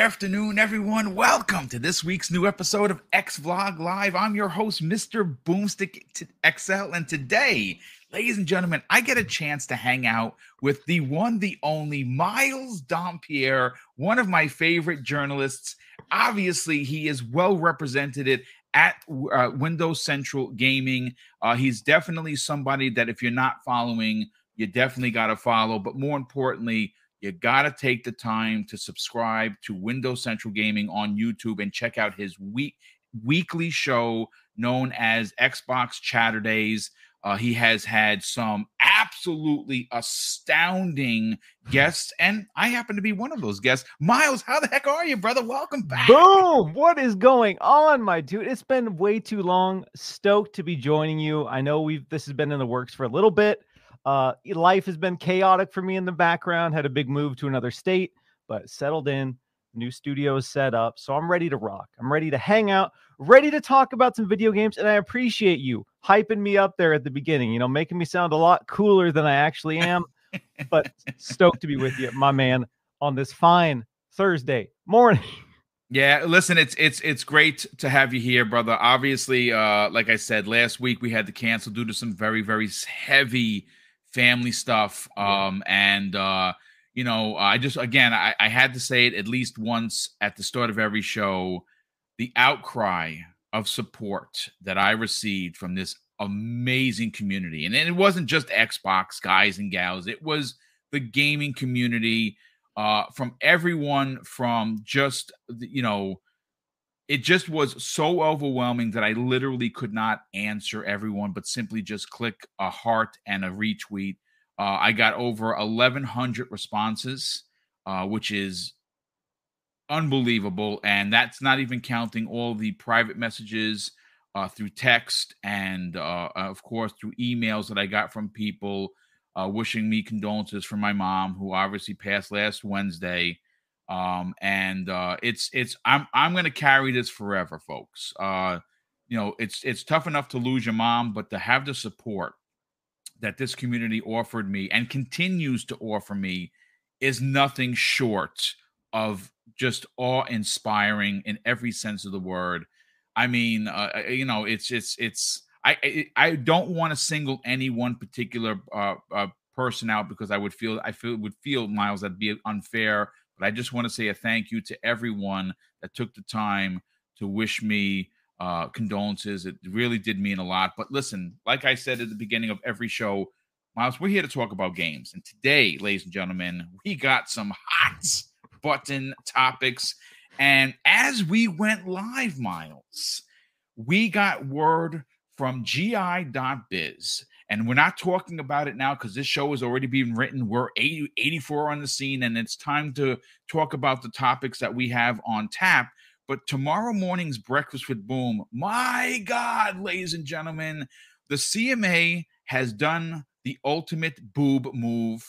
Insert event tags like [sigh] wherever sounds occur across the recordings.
Afternoon, everyone. Welcome to this week's new episode of X Vlog Live. I'm your host, Mr. Boomstick XL, and today, ladies and gentlemen, I get a chance to hang out with the one, the only Miles Dompier, one of my favorite journalists. Obviously, he is well represented at uh, Windows Central Gaming. Uh, he's definitely somebody that if you're not following, you definitely got to follow. But more importantly, you got to take the time to subscribe to Windows Central Gaming on YouTube and check out his week weekly show known as Xbox Chatterdays. Uh, he has had some absolutely astounding guests, and I happen to be one of those guests. Miles, how the heck are you, brother? Welcome back. Boom! What is going on, my dude? It's been way too long. Stoked to be joining you. I know we've this has been in the works for a little bit. Uh, life has been chaotic for me in the background. Had a big move to another state, but settled in. New studio is set up, so I'm ready to rock. I'm ready to hang out, ready to talk about some video games, and I appreciate you hyping me up there at the beginning. You know, making me sound a lot cooler than I actually am. but [laughs] stoked to be with you, my man, on this fine Thursday morning. Yeah, listen, it's it's it's great to have you here, brother. Obviously, uh, like I said last week, we had to cancel due to some very very heavy family stuff. Um, and uh, you know, I just again, I, I had to say it at least once at the start of every show. The outcry of support that I received from this amazing community, and, and it wasn't just Xbox guys and gals; it was the gaming community uh, from everyone from just you know it just was so overwhelming that I literally could not answer everyone, but simply just click a heart and a retweet. Uh, I got over 1,100 responses, uh, which is unbelievable. And that's not even counting all the private messages uh, through text and, uh, of course, through emails that I got from people uh, wishing me condolences for my mom, who obviously passed last Wednesday. Um, and uh, it's it's I'm I'm gonna carry this forever, folks. Uh, you know, it's it's tough enough to lose your mom, but to have the support that this community offered me and continues to offer me is nothing short of just awe-inspiring in every sense of the word. I mean, uh, you know, it's it's it's I I don't want to single any one particular uh, uh, person out because I would feel I feel would feel Miles that'd be unfair but I just want to say a thank you to everyone that took the time to wish me uh, condolences. It really did mean a lot. But listen, like I said at the beginning of every show, Miles, we're here to talk about games. And today, ladies and gentlemen, we got some hot button topics. And as we went live, Miles, we got word from gi.biz and we're not talking about it now because this show is already being written. We're 80, 84 on the scene, and it's time to talk about the topics that we have on tap. But tomorrow morning's Breakfast with Boom, my God, ladies and gentlemen, the CMA has done the ultimate boob move.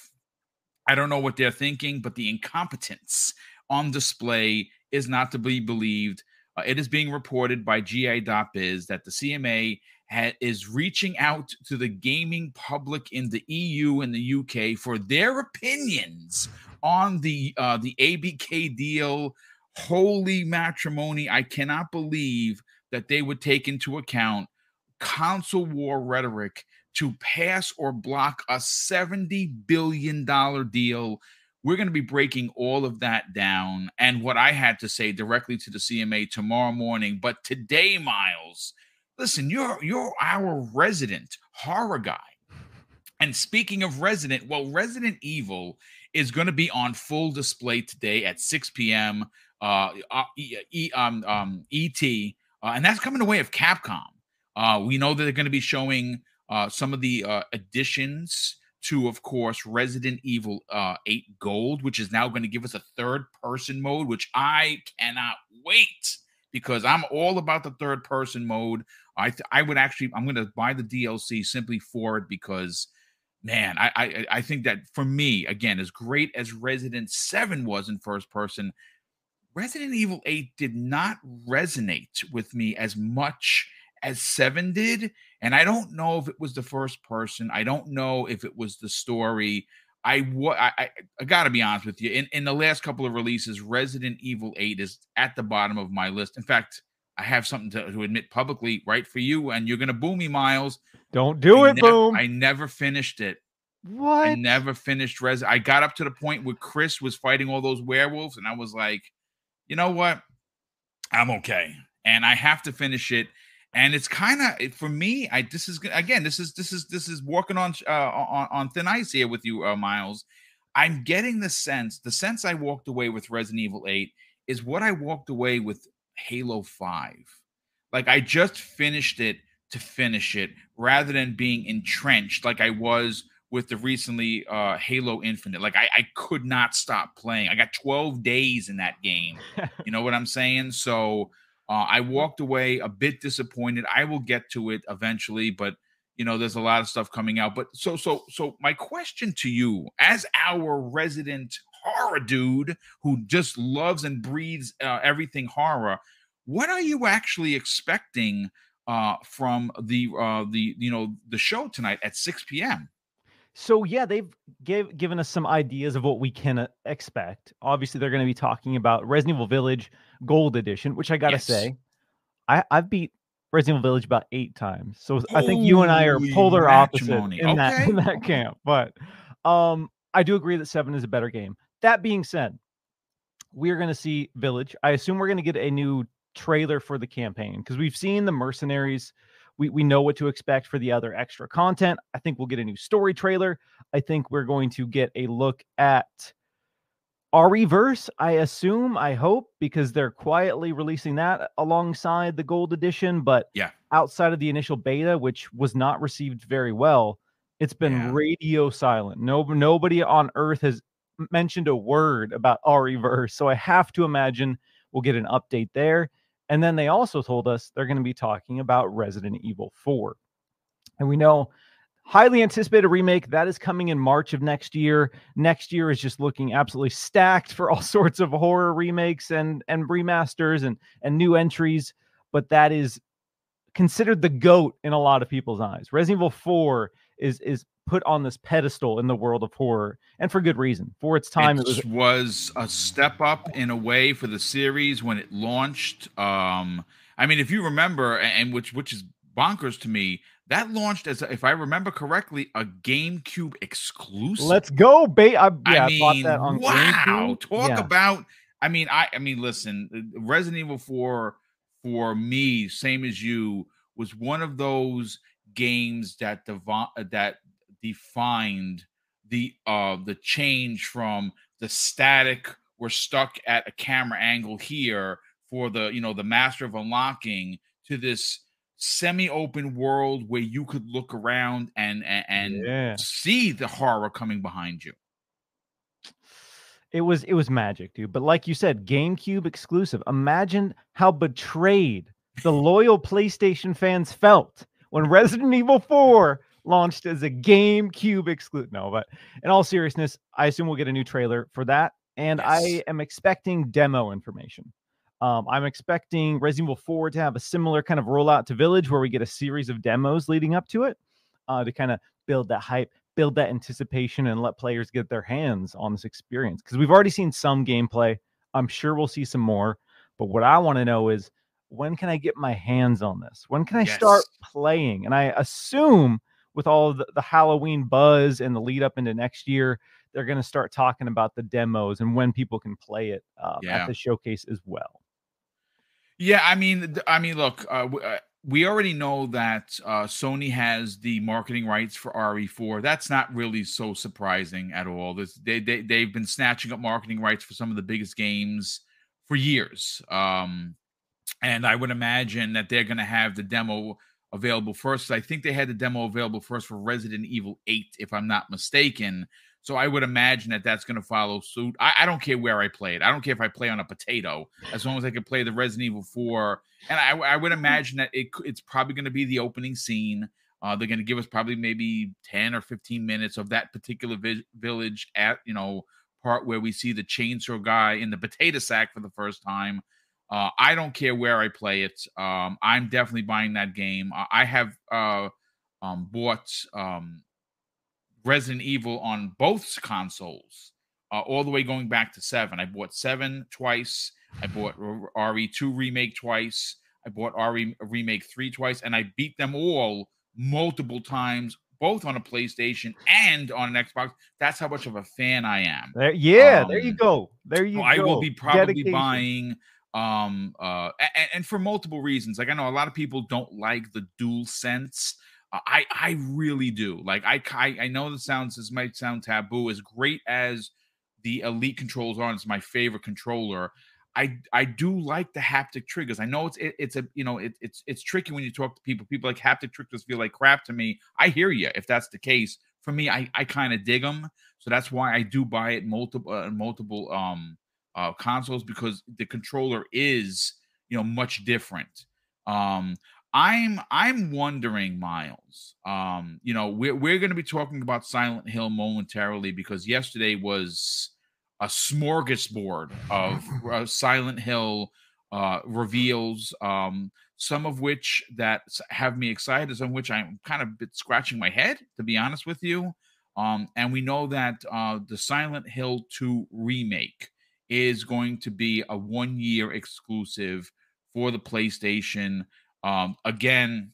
I don't know what they're thinking, but the incompetence on display is not to be believed. Uh, it is being reported by GI.biz that the CMA ha- is reaching out to the gaming public in the EU and the UK for their opinions on the uh, the ABK deal. Holy matrimony! I cannot believe that they would take into account console war rhetoric to pass or block a $70 billion deal. We're going to be breaking all of that down and what I had to say directly to the CMA tomorrow morning. But today, Miles, Listen, you're you're our resident horror guy. And speaking of Resident, well, Resident Evil is going to be on full display today at 6 p.m. Uh, uh, e, um, um, ET, uh, and that's coming the way of Capcom. Uh, we know that they're going to be showing uh, some of the uh, additions to, of course, Resident Evil uh, 8 Gold, which is now going to give us a third person mode, which I cannot wait because I'm all about the third person mode. I th- I would actually I'm going to buy the DLC simply for it because man, I, I I think that for me again, as great as Resident Seven was in first person, Resident Evil Eight did not resonate with me as much as Seven did, and I don't know if it was the first person. I don't know if it was the story. I, I, I got to be honest with you. In, in the last couple of releases, Resident Evil 8 is at the bottom of my list. In fact, I have something to, to admit publicly, right for you, and you're going to boo me, Miles. Don't do I it, boom. I never finished it. What? I never finished Res. I got up to the point where Chris was fighting all those werewolves, and I was like, you know what? I'm okay, and I have to finish it and it's kind of for me i this is again this is this is this is walking on uh, on, on thin ice here with you uh, miles i'm getting the sense the sense i walked away with resident evil 8 is what i walked away with halo 5 like i just finished it to finish it rather than being entrenched like i was with the recently uh halo infinite. Like i i could not stop playing. I got 12 days in that game. [laughs] You know what i'm saying? So uh, I walked away a bit disappointed. I will get to it eventually, but you know, there's a lot of stuff coming out. But so, so, so, my question to you, as our resident horror dude who just loves and breathes uh, everything horror, what are you actually expecting uh, from the uh, the you know the show tonight at 6 p.m. So yeah, they've give, given us some ideas of what we can uh, expect. Obviously, they're going to be talking about Resident Evil Village Gold Edition, which I got to yes. say, I I've beat Resident Evil Village about eight times. So Holy I think you and I are polar opposite [laughs] in okay. that in that camp. But um, I do agree that seven is a better game. That being said, we are going to see Village. I assume we're going to get a new trailer for the campaign because we've seen the mercenaries we, we know what to expect for the other extra content. I think we'll get a new story trailer. I think we're going to get a look at our ReVerse, I assume, I hope, because they're quietly releasing that alongside the gold edition. But yeah, outside of the initial beta, which was not received very well, it's been yeah. radio silent. No, nobody on earth has mentioned a word about ReVerse. So I have to imagine we'll get an update there. And then they also told us they're going to be talking about Resident Evil 4. And we know highly anticipated remake that is coming in March of next year. Next year is just looking absolutely stacked for all [laughs] sorts of horror remakes and and remasters and and new entries, but that is considered the goat in a lot of people's eyes. Resident Evil 4 is is put on this pedestal in the world of horror, and for good reason. For its time, it, it was, was, a step up in a way for the series when it launched. Um, I mean, if you remember, and which which is bonkers to me, that launched as, if I remember correctly, a GameCube exclusive. Let's go, bait! I, yeah, I mean, I wow! GameCube. Talk yeah. about. I mean, I I mean, listen, Resident Evil Four for me, same as you, was one of those games that dev- that defined the uh the change from the static we're stuck at a camera angle here for the you know the master of unlocking to this semi-open world where you could look around and and, and yeah. see the horror coming behind you. It was it was magic dude. But like you said gamecube exclusive. Imagine how betrayed the loyal playstation fans felt when resident evil 4 launched as a GameCube exclusive. No, but in all seriousness, I assume we'll get a new trailer for that. And yes. I am expecting demo information. Um, I'm expecting Resident Evil 4 to have a similar kind of rollout to Village where we get a series of demos leading up to it uh, to kind of build that hype, build that anticipation, and let players get their hands on this experience. Because we've already seen some gameplay. I'm sure we'll see some more. But what I want to know is when can I get my hands on this? When can I yes. start playing? And I assume with all the, the Halloween buzz and the lead up into next year, they're going to start talking about the demos and when people can play it uh, yeah. at the showcase as well. Yeah, I mean, I mean, look, uh, uh, we already know that uh, Sony has the marketing rights for RE4. That's not really so surprising at all. This, they, they they've been snatching up marketing rights for some of the biggest games for years. Um, and I would imagine that they're going to have the demo available first. I think they had the demo available first for Resident Evil 8, if I'm not mistaken. So I would imagine that that's going to follow suit. I, I, don't care where I play it. I don't care if I play on a potato, as long as I can play the Resident Evil 4. And I, I would imagine that it, it's probably going to be the opening scene. Uh, they're going to give us probably maybe 10 or 15 minutes of that particular vi- village at, you know, part where we see the chainsaw guy in the potato sack for the first time. Uh, I don't care where I play it. Um, I'm definitely buying that game. I have uh, um, bought um, Resident Evil on both consoles, uh, all the way going back to seven. I bought seven twice. I bought RE2 remake twice. I bought RE remake three twice, and I beat them all multiple times, both on a PlayStation and on an Xbox. That's how much of a fan I am. There, yeah, um, there you um, go. There you go. I will be probably Dedication. buying um uh and, and, for multiple reasons like i know a lot of people don't like the dual sense uh, i i really do like I, I i know this sounds this might sound taboo as great as the elite controls are and it's my favorite controller I I do like the haptic triggers. I know it's it, it's a you know it, it's it's tricky when you talk to people. People like haptic triggers feel like crap to me. I hear you if that's the case. For me, I I kind of dig them, so that's why I do buy it multiple uh, multiple um uh consoles because the controller is you know much different. Um, I'm I'm wondering, Miles. Um, you know we're we're going to be talking about Silent Hill momentarily because yesterday was a smorgasbord of [laughs] uh, Silent Hill uh, reveals, um, some of which that have me excited, some of which I'm kind of bit scratching my head, to be honest with you. Um, and we know that uh, the Silent Hill 2 remake is going to be a one year exclusive for the PlayStation. Um, again,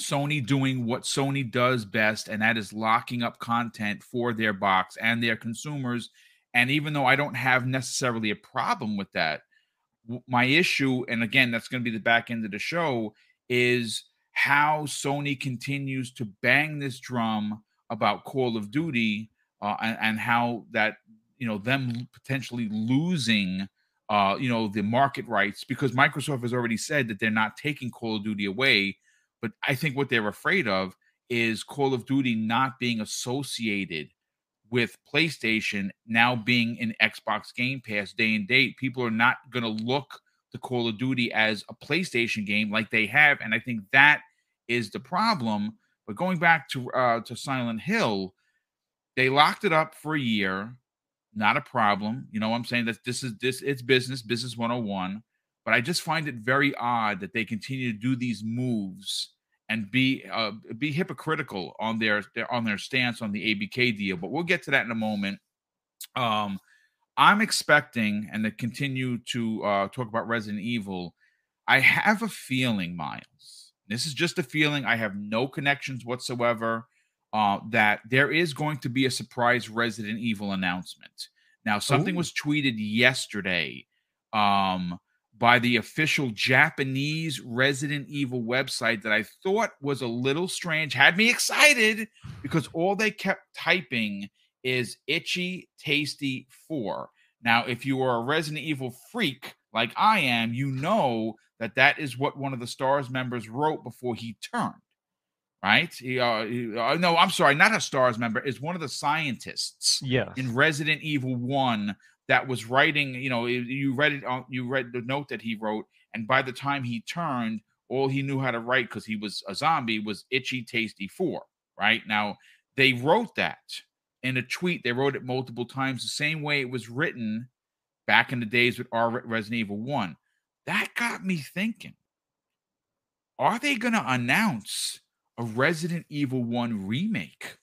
Sony doing what Sony does best, and that is locking up content for their box and their consumers and even though I don't have necessarily a problem with that, my issue, and again, that's going to be the back end of the show, is how Sony continues to bang this drum about Call of Duty uh, and, and, how that, you know, them potentially losing, uh, you know, the market rights because Microsoft has already said that they're not taking Call of Duty away. But I think what they're afraid of is Call of Duty not being associated with PlayStation now being in Xbox Game Pass day and date, people are not going to look to Call of Duty as a PlayStation game like they have, and I think that is the problem. But going back to uh, to Silent Hill, they locked it up for a year, not a problem. You know, I'm saying that this is this it's business, business 101. But I just find it very odd that they continue to do these moves and be uh, be hypocritical on their, their on their stance on the ABK deal. But we'll get to that in a moment. Um, I'm expecting, and to continue to uh, talk about Resident Evil, I have a feeling, Miles. This is just a feeling. I have no connections whatsoever. Uh, that there is going to be a surprise Resident Evil announcement. Now, something Ooh. was tweeted yesterday. Um, by the official Japanese Resident Evil website that I thought was a little strange, had me excited because all they kept typing is Itchy Tasty 4. Now, if you are a Resident Evil freak like I am, you know that that is what one of the STARS members wrote before he turned. Right? He, uh, he, uh, no, I'm sorry, not a STARS member. Is one of the scientists yes. in Resident Evil 1 that was writing, you know, you read it on, you read the note that he wrote, and by the time he turned, all he knew how to write because he was a zombie was itchy tasty four. Right now, they wrote that in a tweet. They wrote it multiple times, the same way it was written back in the days with our Resident Evil One. That got me thinking: Are they going to announce a Resident Evil One remake?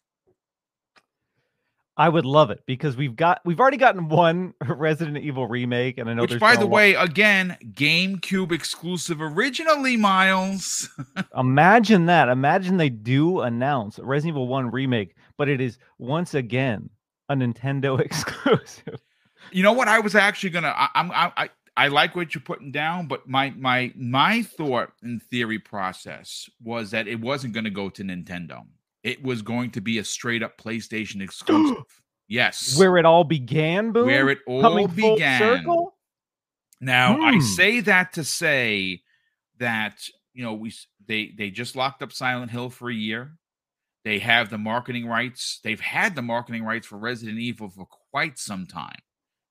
I would love it because we've got we've already gotten one [laughs] Resident Evil remake, and I know. Which, by the way, again, GameCube exclusive originally, Miles. [laughs] Imagine that. Imagine they do announce a Resident Evil One remake, but it is once again a Nintendo [laughs] exclusive. You know what? I was actually gonna. I, I'm. I, I I like what you're putting down, but my my my thought and theory process was that it wasn't going to go to Nintendo it was going to be a straight up PlayStation exclusive. [gasps] yes. Where it all began, Boom? Where it all Coming began. circle? Now, hmm. I say that to say that, you know, we they they just locked up Silent Hill for a year. They have the marketing rights. They've had the marketing rights for Resident Evil for quite some time,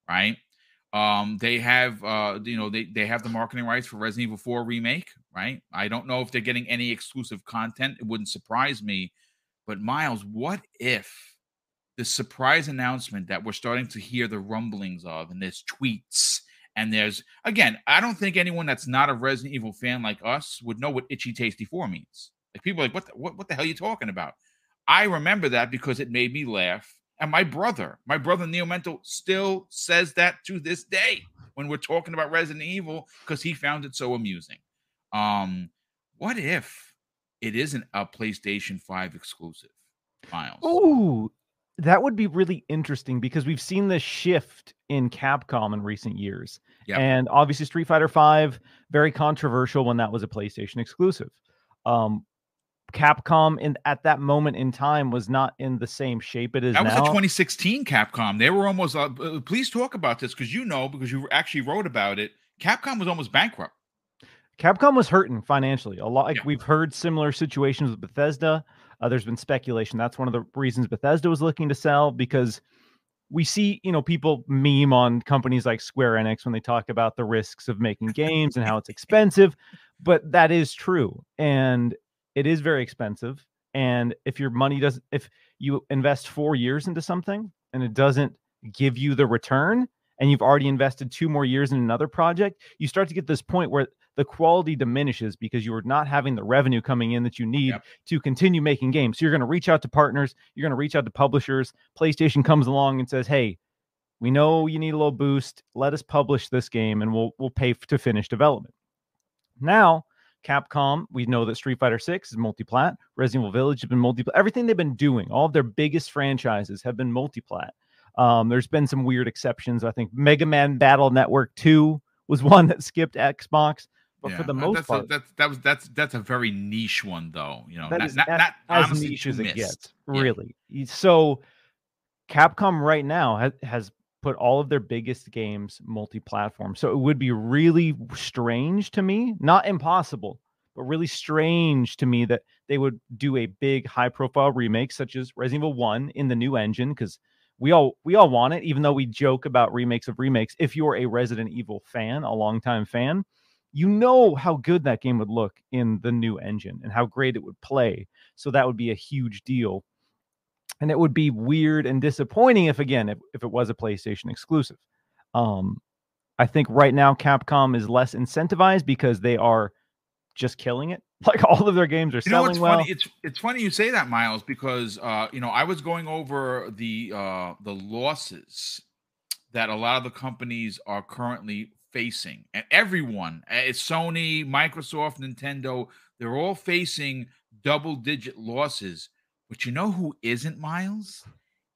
right? Um, they have uh, you know, they they have the marketing rights for Resident Evil 4 remake, right? I don't know if they're getting any exclusive content. It wouldn't surprise me but Miles, what if the surprise announcement that we're starting to hear the rumblings of, and there's tweets, and there's again, I don't think anyone that's not a Resident Evil fan like us would know what Itchy Tasty Four means. Like people like, what the, what, what the hell are you talking about? I remember that because it made me laugh. And my brother, my brother Neil Mento, still says that to this day when we're talking about Resident Evil because he found it so amusing. Um, what if it isn't a PlayStation 5 exclusive, Miles? Ooh, that would be really interesting because we've seen this shift in Capcom in recent years. Yep. And obviously Street Fighter 5 very controversial when that was a PlayStation exclusive. Um Capcom in at that moment in time was not in the same shape it is That was now. a 2016 Capcom. They were almost. Uh, uh, please talk about this because you know because you actually wrote about it. Capcom was almost bankrupt. Capcom was hurting financially. A lot like Yeah. we've heard similar situations with Bethesda. Uh, there's been speculation that's one of the reasons Bethesda was looking to sell because we see, you know, people meme on companies like Square Enix when they talk about the risks of making games and how it's expensive, but that is true and it is very expensive and if your money doesn't if you invest 4 years into something and it doesn't give you the return and you've already invested 2 more years in another project, you start to get this point where the quality diminishes because you are not having the revenue coming in that you need Yep. to continue making games. So you're going to reach out to partners, you're going to reach out to publishers. PlayStation comes along and says, "Hey, we know you need a little boost. Let us publish this game and we'll we'll pay to finish development." Now, Capcom, we know that Street Fighter 6 is multiplat, Resident Evil Village has been multiplat. Everything they've been doing, all of their biggest franchises have been multiplat. Um, there's been some weird exceptions. I think Mega Man Battle Network 2 was [laughs] one that skipped Xbox, but for the most that's part, a, that's that was that's that's a very niche one though. You know, That not, is not, a- not as niche as it missed. gets, really. Y- So, Capcom right now has, has put all of their biggest games multi-platform. So it would be really strange to me, not impossible, but really strange to me that they would do a big high-profile remake such as Resident Evil 1 in the new engine because we all we all want it even though we joke about remakes of remakes if you're a Resident Evil fan, a longtime fan, you know how good that game would look in the new engine and how great it would play. So that would be a huge deal. And it would be weird and disappointing if again if, if it was a PlayStation exclusive. Um I think right now Capcom is less incentivized because they are just killing it. [laughs] Like all of their games are You know selling what's well. funny? It's it's funny you say that, Miles, because uh, you know I was going over the uh, the losses that a lot of the companies are currently facing, and everyone, it's Sony, Microsoft, Nintendo, they're all facing double digit losses. But you know who isn't, Miles?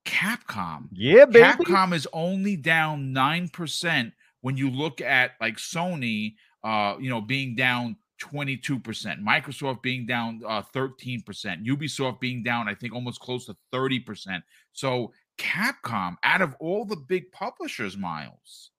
Capcom. yeah, baby. Capcom is only down nine percent when you look at like Sony, uh, you know, being down twenty two percent, Microsoft being down uh, thirteen percent, Ubisoft being down, I think, almost close to thirty percent. So Capcom, out of all the big publishers, Miles,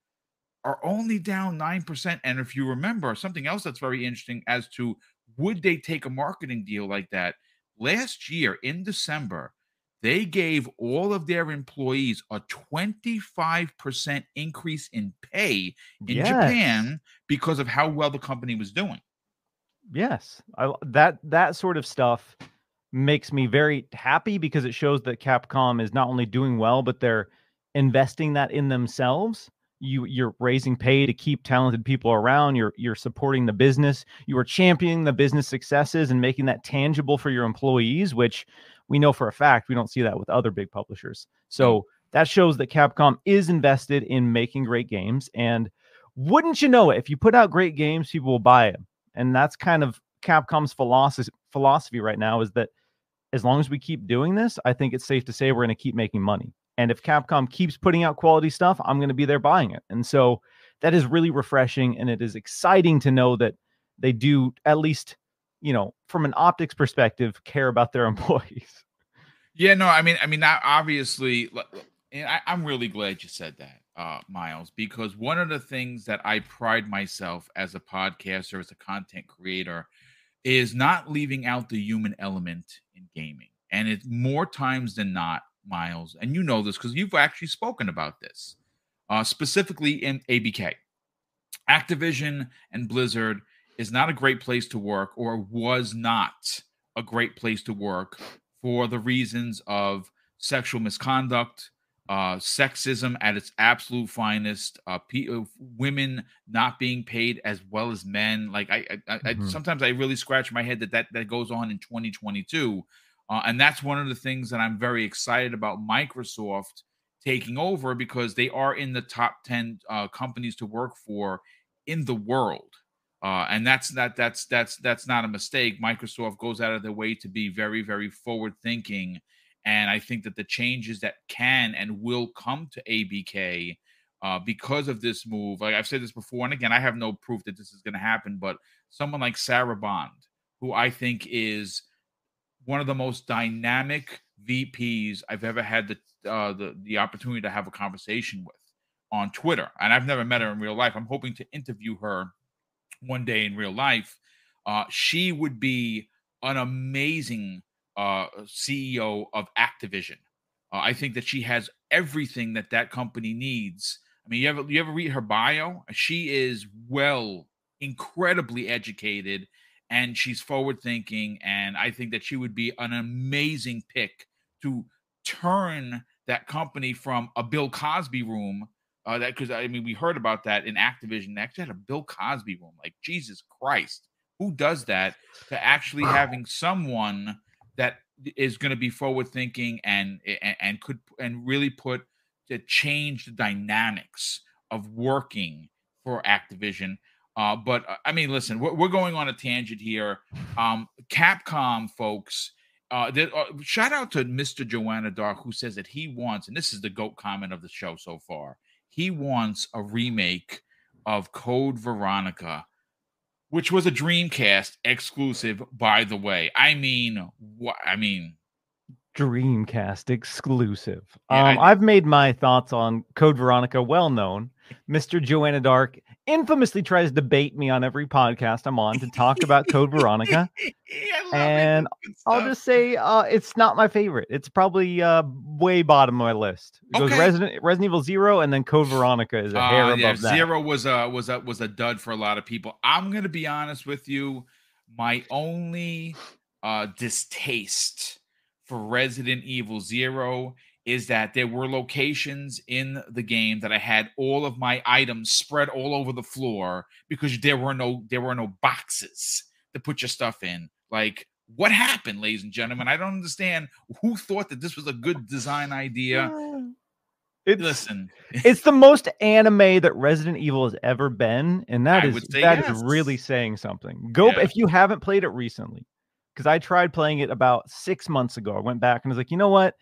are only down nine percent. And if you remember, something else that's very interesting as to would they take a marketing deal like that last year in December they gave all of their employees a 25% increase in pay in Yes. Japan because of how well the company was doing. Yes, I, that that sort of stuff makes me very happy because it shows that Capcom is not only doing well, but they're investing that in themselves. You you're raising pay to keep talented people around. You're you're supporting the business. You are championing the business successes and making that tangible for your employees, which we know for a fact we don't see that with other big publishers. So that shows that Capcom is invested in making great games. And wouldn't you know it, if you put out great games, people will buy them and that's kind of Capcom's philosophy philosophy right now is that as long as we keep doing this, I think it's safe to say we're going to keep making money. And if Capcom keeps putting out quality stuff, I'm going to be there buying it. And so that is really refreshing and it is exciting to know that they do at least, you know, from an optics perspective care about their [laughs] employees. Yeah, no, I mean, I mean, obviously, and I, I'm really glad you said that, uh, Miles, because one of the things that I pride myself as a podcaster, as a content creator, is not leaving out the human element in gaming. And it's more times than not, Miles, and you know this because you've actually spoken about this, uh, specifically in ABK. Activision and Blizzard is not a great place to work, or was not a great place to work for the reasons of sexual misconduct, uh, sexism at its absolute finest, uh, pe- uh, women not being paid as well as men. Like I, I, I Mhm. sometimes I really scratch my head that, that that goes on in 2022. Uh, and that's one of the things that I'm very excited about Microsoft taking over because they are in the top 10 uh, companies to work for in the world. Uh, and that's that that's that's that's not a mistake. Microsoft goes out of their way to be very very forward thinking, and I think that the changes that can and will come to ABK uh, because of this move, like I've said this before, and again, I have no proof that this is going to happen, but someone like Sarah Bond, who I think is one of the most dynamic VPs I've ever had the uh, the the opportunity to have a conversation with on Twitter, and I've never met her in real life. I'm hoping to interview her one day in real life, uh, she would be an amazing uh, CEO of Activision. Uh, I think that she has everything that that company needs. I mean, you ever you ever read her bio? She is well, incredibly educated, and she's forward thinking. And I think that she would be an amazing pick to turn that company from a Bill Cosby room uh, that because I mean we heard about that in Activision. They actually had a Bill Cosby room. Like Jesus Christ, who does that? To actually having someone that is going to be forward thinking and, and and could and really put to change the dynamics of working for Activision. Uh, but uh, I mean, listen, we're, we're, going on a tangent here. Um, Capcom folks. Uh, uh, shout out to Mr. Joanna Dark, who says that he wants, and this is the GOAT comment of the show so far he wants a remake of Code Veronica, which was a Dreamcast exclusive, by the way. I mean, what? I mean, Dreamcast exclusive. Yeah, um, I, have made my thoughts on Code Veronica well known. Mr. Joanna Dark infamously tries to bait me on every podcast I'm on to talk about Code Veronica. [laughs] and I'll just say uh, it's not my favorite. It's probably uh, way bottom of my list. It okay. goes Resident Resident Evil Zero, and then Code Veronica is a uh, hair yeah, above that. Zero was a was a was a dud for a lot of people. I'm gonna be honest with you. My only uh, distaste for Resident Evil Zero is that there were locations in the game that I had all of my items spread all over the floor because there were no there were no boxes to put your stuff in. Like what happened, ladies and gentlemen? I don't understand who thought that this was a good design idea. It's, Listen, it's the [laughs] most anime that Resident Evil has ever been, and that I is that yes. is really saying something. Go yeah. if you haven't played it recently, because I tried playing it about six months ago. I went back and was like, you know what?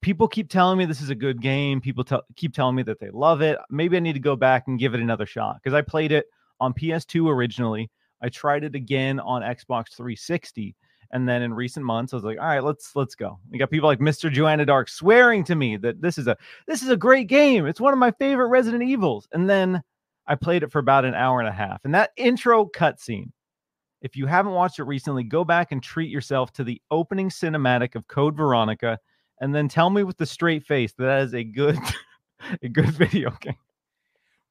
People keep telling me this is a good game. People t- keep telling me that they love it. Maybe I need to go back and give it another shot because I played it on PS2 originally. I tried it again on Xbox 360, and then in recent months, I was like, all right, let's let's go. We got people like Mr. Joanna Dark swearing to me that this is a this is a great game. It's one of my favorite Resident Evils. And then I played it for about an hour and a half, and that intro cutscene. If you haven't watched it recently, go back and treat yourself to the opening cinematic of Code Veronica and then tell me with the straight face that, that is a good [laughs] a good video game.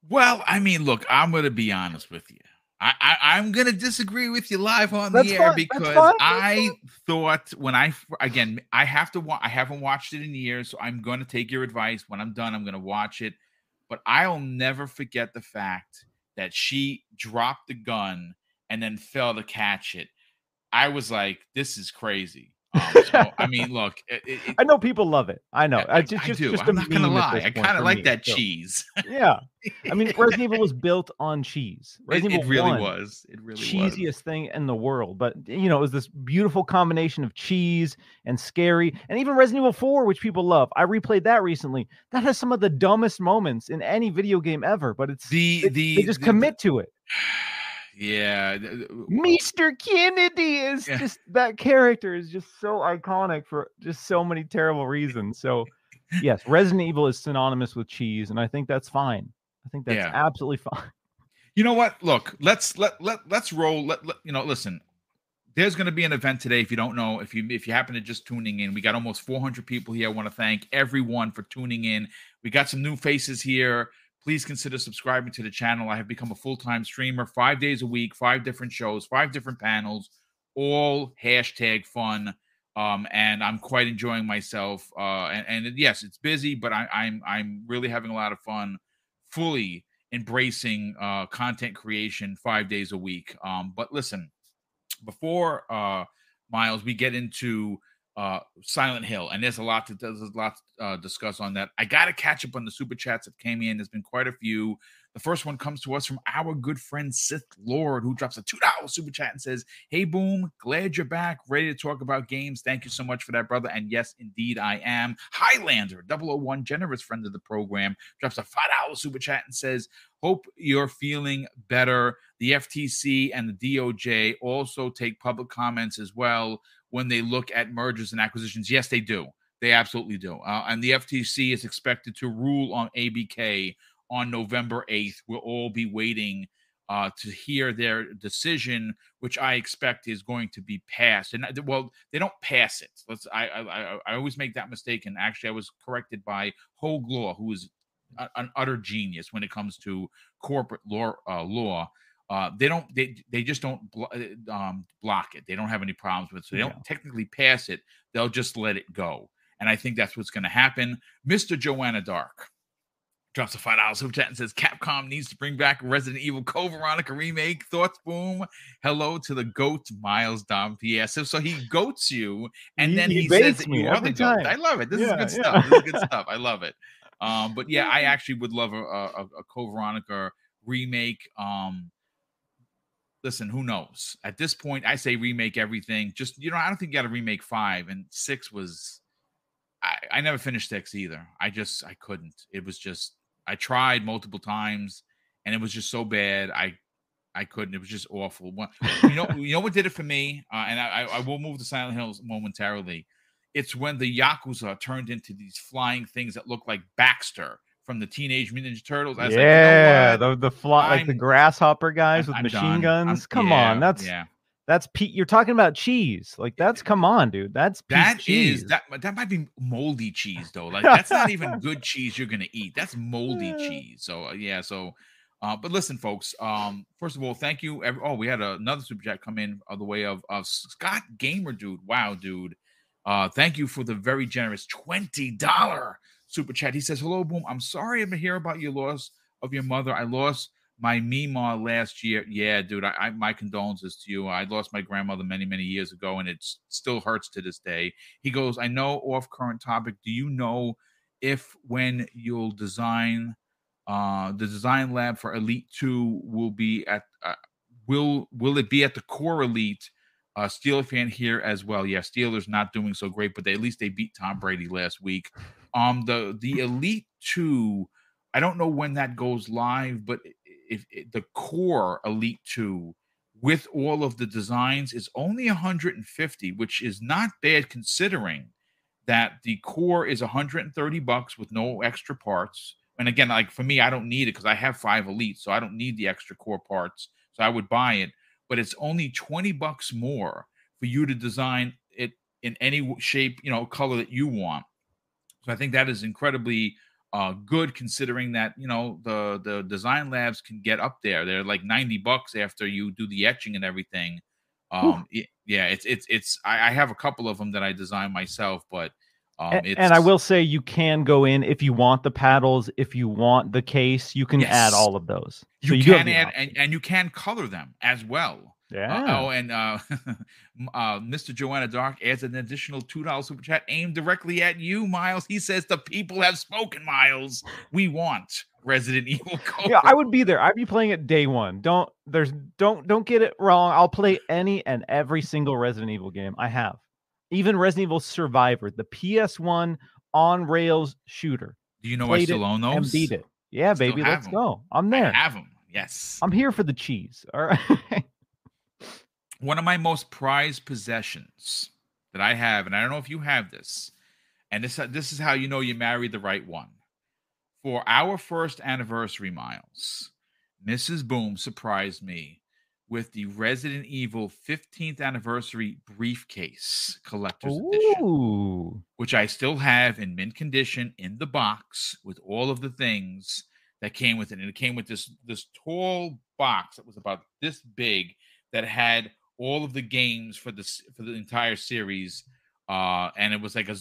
Well, I mean, look, I'm going to be honest with you. I, I am going to disagree with you live on That's the air because I thought when I again I have to wa- I haven't watched it in years, so I'm going to take your advice. When I'm done, I'm going to watch it. But I'll never forget the fact that she dropped the gun and then fell to catch it. I was like, this is crazy. Um, so, I [laughs] mean, look, it, it, I know people love it. I know. I, just, I just, do. Just I'm not gonna lie. I kind of like me, that so. cheese. yeah, I mean, [laughs] Resident Evil was built on cheese. Resident it, really was. It really was the cheesiest was. thing in the world. But you know, it was this beautiful combination of cheese and scary, and even Resident Evil Four, which people love. I replayed that recently. That has some of the dumbest moments in any video game ever. But it's the they, the they just the, commit to it. Yeah. Mr. Kennedy is yeah. just that character is just so iconic for just so many terrible reasons. So, yes, Resident Evil is synonymous with cheese, and I think that's fine. I think that's yeah. absolutely fine. You know what? Look, let's let let let's roll. Let, let you know. Listen, there's going to be an event today. If you don't know, if you if you happen to just tuning in, we got almost 400 people here. I want to thank everyone for tuning in. We got some new faces here please consider subscribing to the channel. I have become a full time streamer, five days a week, five different shows, five different panels, all hashtag fun. Um, and I'm quite enjoying myself. Uh, and, and yes, it's busy, but I, I'm I'm really having a lot of fun, fully embracing uh, content creation five days a week. Um, but listen, before uh, Miles, we get into uh, Silent Hill, and there's a lot to there's a lot to uh, discuss on that. I got to catch up on the super chats that came in. There's been quite a few. The first one comes to us from our good friend Sith Lord, who drops a two dollar super chat and says, "Hey, boom, glad you're back, ready to talk about games. Thank you so much for that, brother. And yes, indeed, I am." Highlander 001, generous friend of the program, drops a five dollar super chat and says, "Hope you're feeling better." The FTC and the DOJ also take public comments as well when they look at mergers and acquisitions. Yes, they do. They absolutely do. Uh, and the FTC is expected to rule on ABK on November 8th. We'll all be waiting uh, to hear their decision, which I expect is going to be passed. And uh, well, they don't pass it. Let's. I I, I always make that mistake, and actually, I was corrected by Hoeg Law, who is a, an utter genius when it comes to corporate law. Uh, law. Uh, they don't. They they just don't blo- uh, um, block it. They don't have any problems with it. So they Yeah. don't technically pass it. They'll just let it go. And I think that's what's going to happen. Mr. Joanna Dark drops a five dollars super chat and says Capcom needs to bring back Resident Evil Code Veronica remake. Thoughts, boom. Hello to the goat Miles Dom PS. So, so he goats you, and He- then he he, says that you are the goat. I love it. This Yeah, is good yeah. stuff. This is good stuff. I love it. Um, but [laughs] yeah, I actually would love a, a, a Code Veronica remake. Um, listen, who knows? At this point, I say remake everything. Just you know, I don't think you got to remake five and six was. I, I never finished six either. I just I couldn't. It was just I tried multiple times, and it was just so bad. I I couldn't. It was just awful. You know, you know what did it for me? Uh, and I I will move to Silent Hills momentarily. It's when the yakuza turned into these flying things that look like Baxter from the Teenage Mutant Ninja Turtles. I was yeah, like, you know the the fly like the grasshopper guys I'm- with I'm machine done. guns. I'm- come yeah, on, that's yeah. that's Pete. You're talking about cheese. Like that's come on, dude. That's That cheese. is that that might be moldy cheese though. Like that's not even [laughs] good cheese you're gonna eat. That's moldy Yeah. cheese. So uh, yeah, so uh, but listen, folks. Um, first of all, thank you. Every, oh, we had another super chat come in of the way of of Scott Gamer, dude. Wow, dude. Uh, thank you for the very generous twenty dollar super chat. He says, "Hello, boom. I'm sorry to hear about your loss of your mother. I lost my Mima last year. Yeah, dude. I, I my condolences to you. I lost my grandmother many many years ago, and it still hurts to this day." He goes, "I know off current topic. Do you know if when you'll design uh the design lab for Elite Two will be at uh, will will it be at the core Elite?" Uh, Steeler fan here as well. Yeah, Steelers not doing so great, but they, at least they beat Tom Brady last week. Um, the the Elite Two, I don't know when that goes live, but if, if the core Elite Two with all of the designs is only 150, which is not bad considering that the core is 130 bucks with no extra parts. And again, like for me, I don't need it because I have five Elite, so I don't need the extra core parts. So I would buy it, but it's only 20 bucks more for you to design it in any shape, you know, color that you want. So I think that is incredibly uh, good considering that you know the the design labs can get up there. They're like 90 bucks after you do the etching and everything. Um, y- yeah, it's it's it's. I, I have a couple of them that I design myself, but um, A- it's, and I will say you can go in if you want the paddles, if you want the case, you can add all of those. You, So do can add and, and you can color them as well. Uh, yeah. oh, and uh, [laughs] uh, Mr. Joanna Dark adds an additional two dollars super chat aimed directly at you, Miles. He says, "The people have spoken, Miles. We want Resident [laughs] Evil Code." yeah, I would be there. I'd be playing it day one. Don't there's don't don't get it wrong. I'll play any and every single Resident Evil game I have. Even Resident Evil Survivor, the PS1 on rails shooter. Do you know I played still it own And those? beat it. Yeah, Still baby, let's 'em. go. I'm I there. have them. Yes. I'm here for the cheese. All right. [laughs] one of my most prized possessions that I have, and I don't know if you have this, and this this is how you know you married the right one. For our first anniversary, Miles, Mrs. Boom surprised me with the Resident Evil 15th anniversary briefcase collector's edition, which I still have in mint condition in the box with all of the things that came with it. And it came with this this tall box that was about this big that had all of the games for this for the entire series. Uh, and it was like a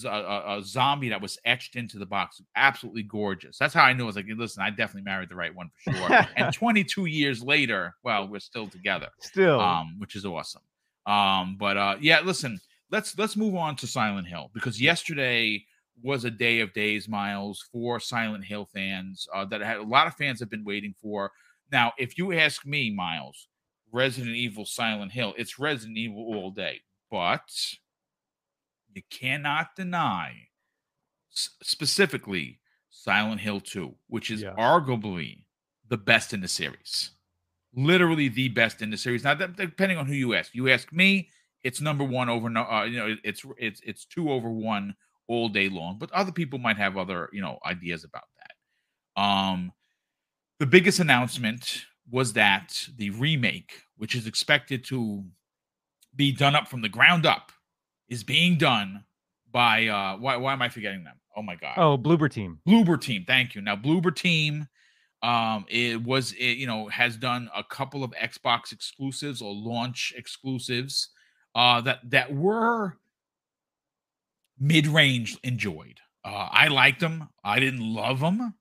a zombie that was etched into the box. Absolutely gorgeous. That's how I knew. I was like, listen, I definitely married the right one for sure. and [laughs] 22 years later, well, we're still together Still. um, which is awesome. Um, but uh, yeah, listen, let's let's move on to Silent Hill because yesterday was a day of days, Miles, for Silent Hill fans uh, that had a lot of fans have been waiting for. Now, if you ask me, Miles, Resident Evil Silent Hill, it's Resident Evil all day, but you cannot deny specifically Silent Hill 2, which is yeah. arguably the best in the series. Literally the best in the series. Now, depending on who you ask, you ask me, it's number one over. Uh, you know, it's it's it's two over one all day long. But other people might have other you know ideas about that. Um, the biggest announcement was that the remake, which is expected to be done up from the ground up, is being done by uh why why am I forgetting them? Oh my god. Oh, Bloober Team. Bloober Team. Thank you. Now Bloober Team um it was it, you know has done a couple of Xbox exclusives or launch exclusives uh that that were mid-range enjoyed. Uh I liked them. I didn't love them.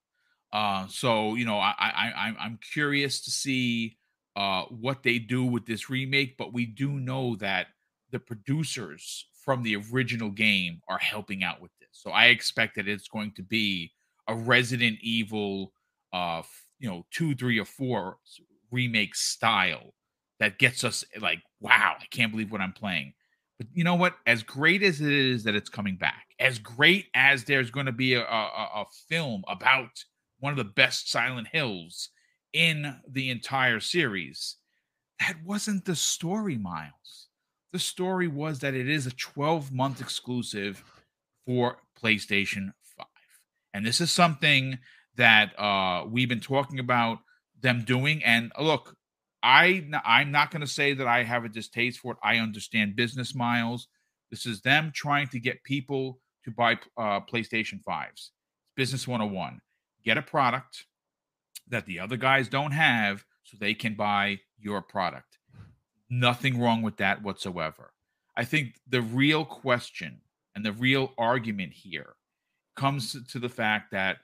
Uh so you know I I, I'm curious to see uh what they do with this remake, but we do know that the producers from the original game are helping out with this. So I expect that it's going to be a Resident Evil, uh, you know, two, three, or four remake style that gets us like, wow, I can't believe what I'm playing. But you know what? As great as it is that it's coming back, as great as there's going to be a, a, a film about one of the best Silent Hills in the entire series, that wasn't the story, Miles the story was that it is a 12 month exclusive for PlayStation 5. And this is something that uh, we've been talking about them doing. And look, I I'm not going to say that I have a distaste for it. I understand business miles. This is them trying to get people to buy uh, PlayStation 5s. Business 101. Get a product that the other guys don't have so they can buy your product. Nothing wrong with that whatsoever. I think the real question and the real argument here comes to the fact that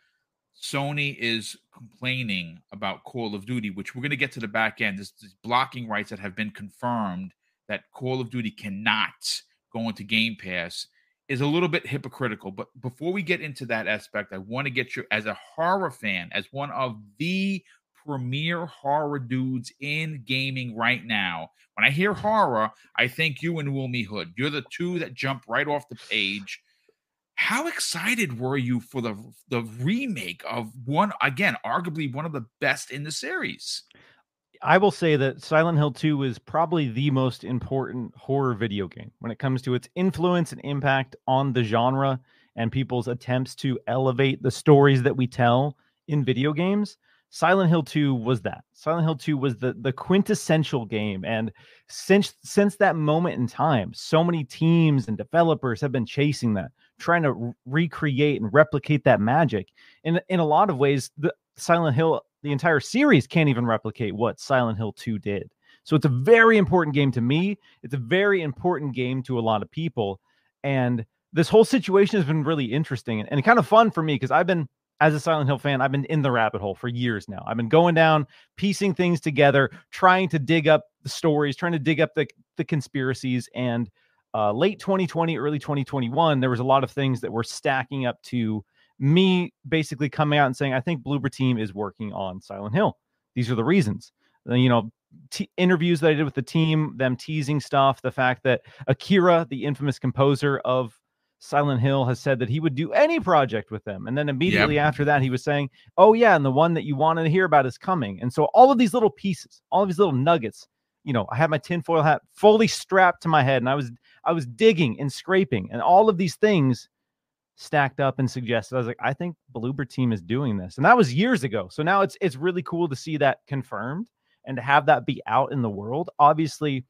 Sony is complaining about Call of Duty, which we're going to get to the back end. This, blocking rights that have been confirmed that Call of Duty cannot go into Game Pass is a little bit hypocritical. But before we get into that aspect, I want to get you as a horror fan, as one of the premier horror dudes in gaming right now. When I hear horror, I think you and Wilmy Hood. You're the two that jump right off the page. How excited were you for the the remake of one again, arguably one of the best in the series? I will say that Silent Hill 2 is probably the most important horror video game when it comes to its influence and impact on the genre and people's attempts to elevate the stories that we tell in video games. Silent Hill 2 was that. Silent Hill 2 was the the quintessential game and since since that moment in time, so many teams and developers have been chasing that, trying to recreate and replicate that magic. In in a lot of ways, the Silent Hill the entire series can't even replicate what Silent Hill 2 did. So it's a very important game to me. It's a very important game to a lot of people and this whole situation has been really interesting and, and kind of fun for me because I've been as a Silent Hill fan, I've been in the rabbit hole for years now. I've been going down, piecing things together, trying to dig up the stories, trying to dig up the, the conspiracies. And uh, late 2020, early 2021, there was a lot of things that were stacking up to me basically coming out and saying, I think Bloober Team is working on Silent Hill. These are the reasons. Uh, you know, t- interviews that I did with the team, them teasing stuff, the fact that Akira, the infamous composer of Silent Hill has said that he would do any project with them. And then immediately yep. after that, he was saying, Oh, yeah, and the one that you wanted to hear about is coming. And so all of these little pieces, all of these little nuggets, you know, I had my tinfoil hat fully strapped to my head and I was I was digging and scraping, and all of these things stacked up and suggested. I was like, I think Bloober team is doing this. And that was years ago. So now it's it's really cool to see that confirmed and to have that be out in the world. Obviously,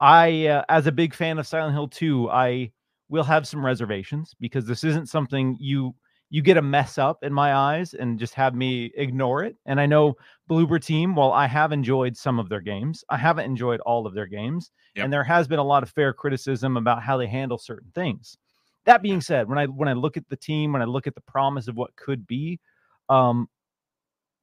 I uh, as a big fan of Silent Hill 2, I will have some reservations because this isn't something you you get a mess up in my eyes and just have me ignore it. And I know Bloober Team, while I have enjoyed some of their games, I haven't enjoyed all of their games. Yep. And there has been a lot of fair criticism about how they handle certain things. That being said, when I when I look at the team, when I look at the promise of what could be, um,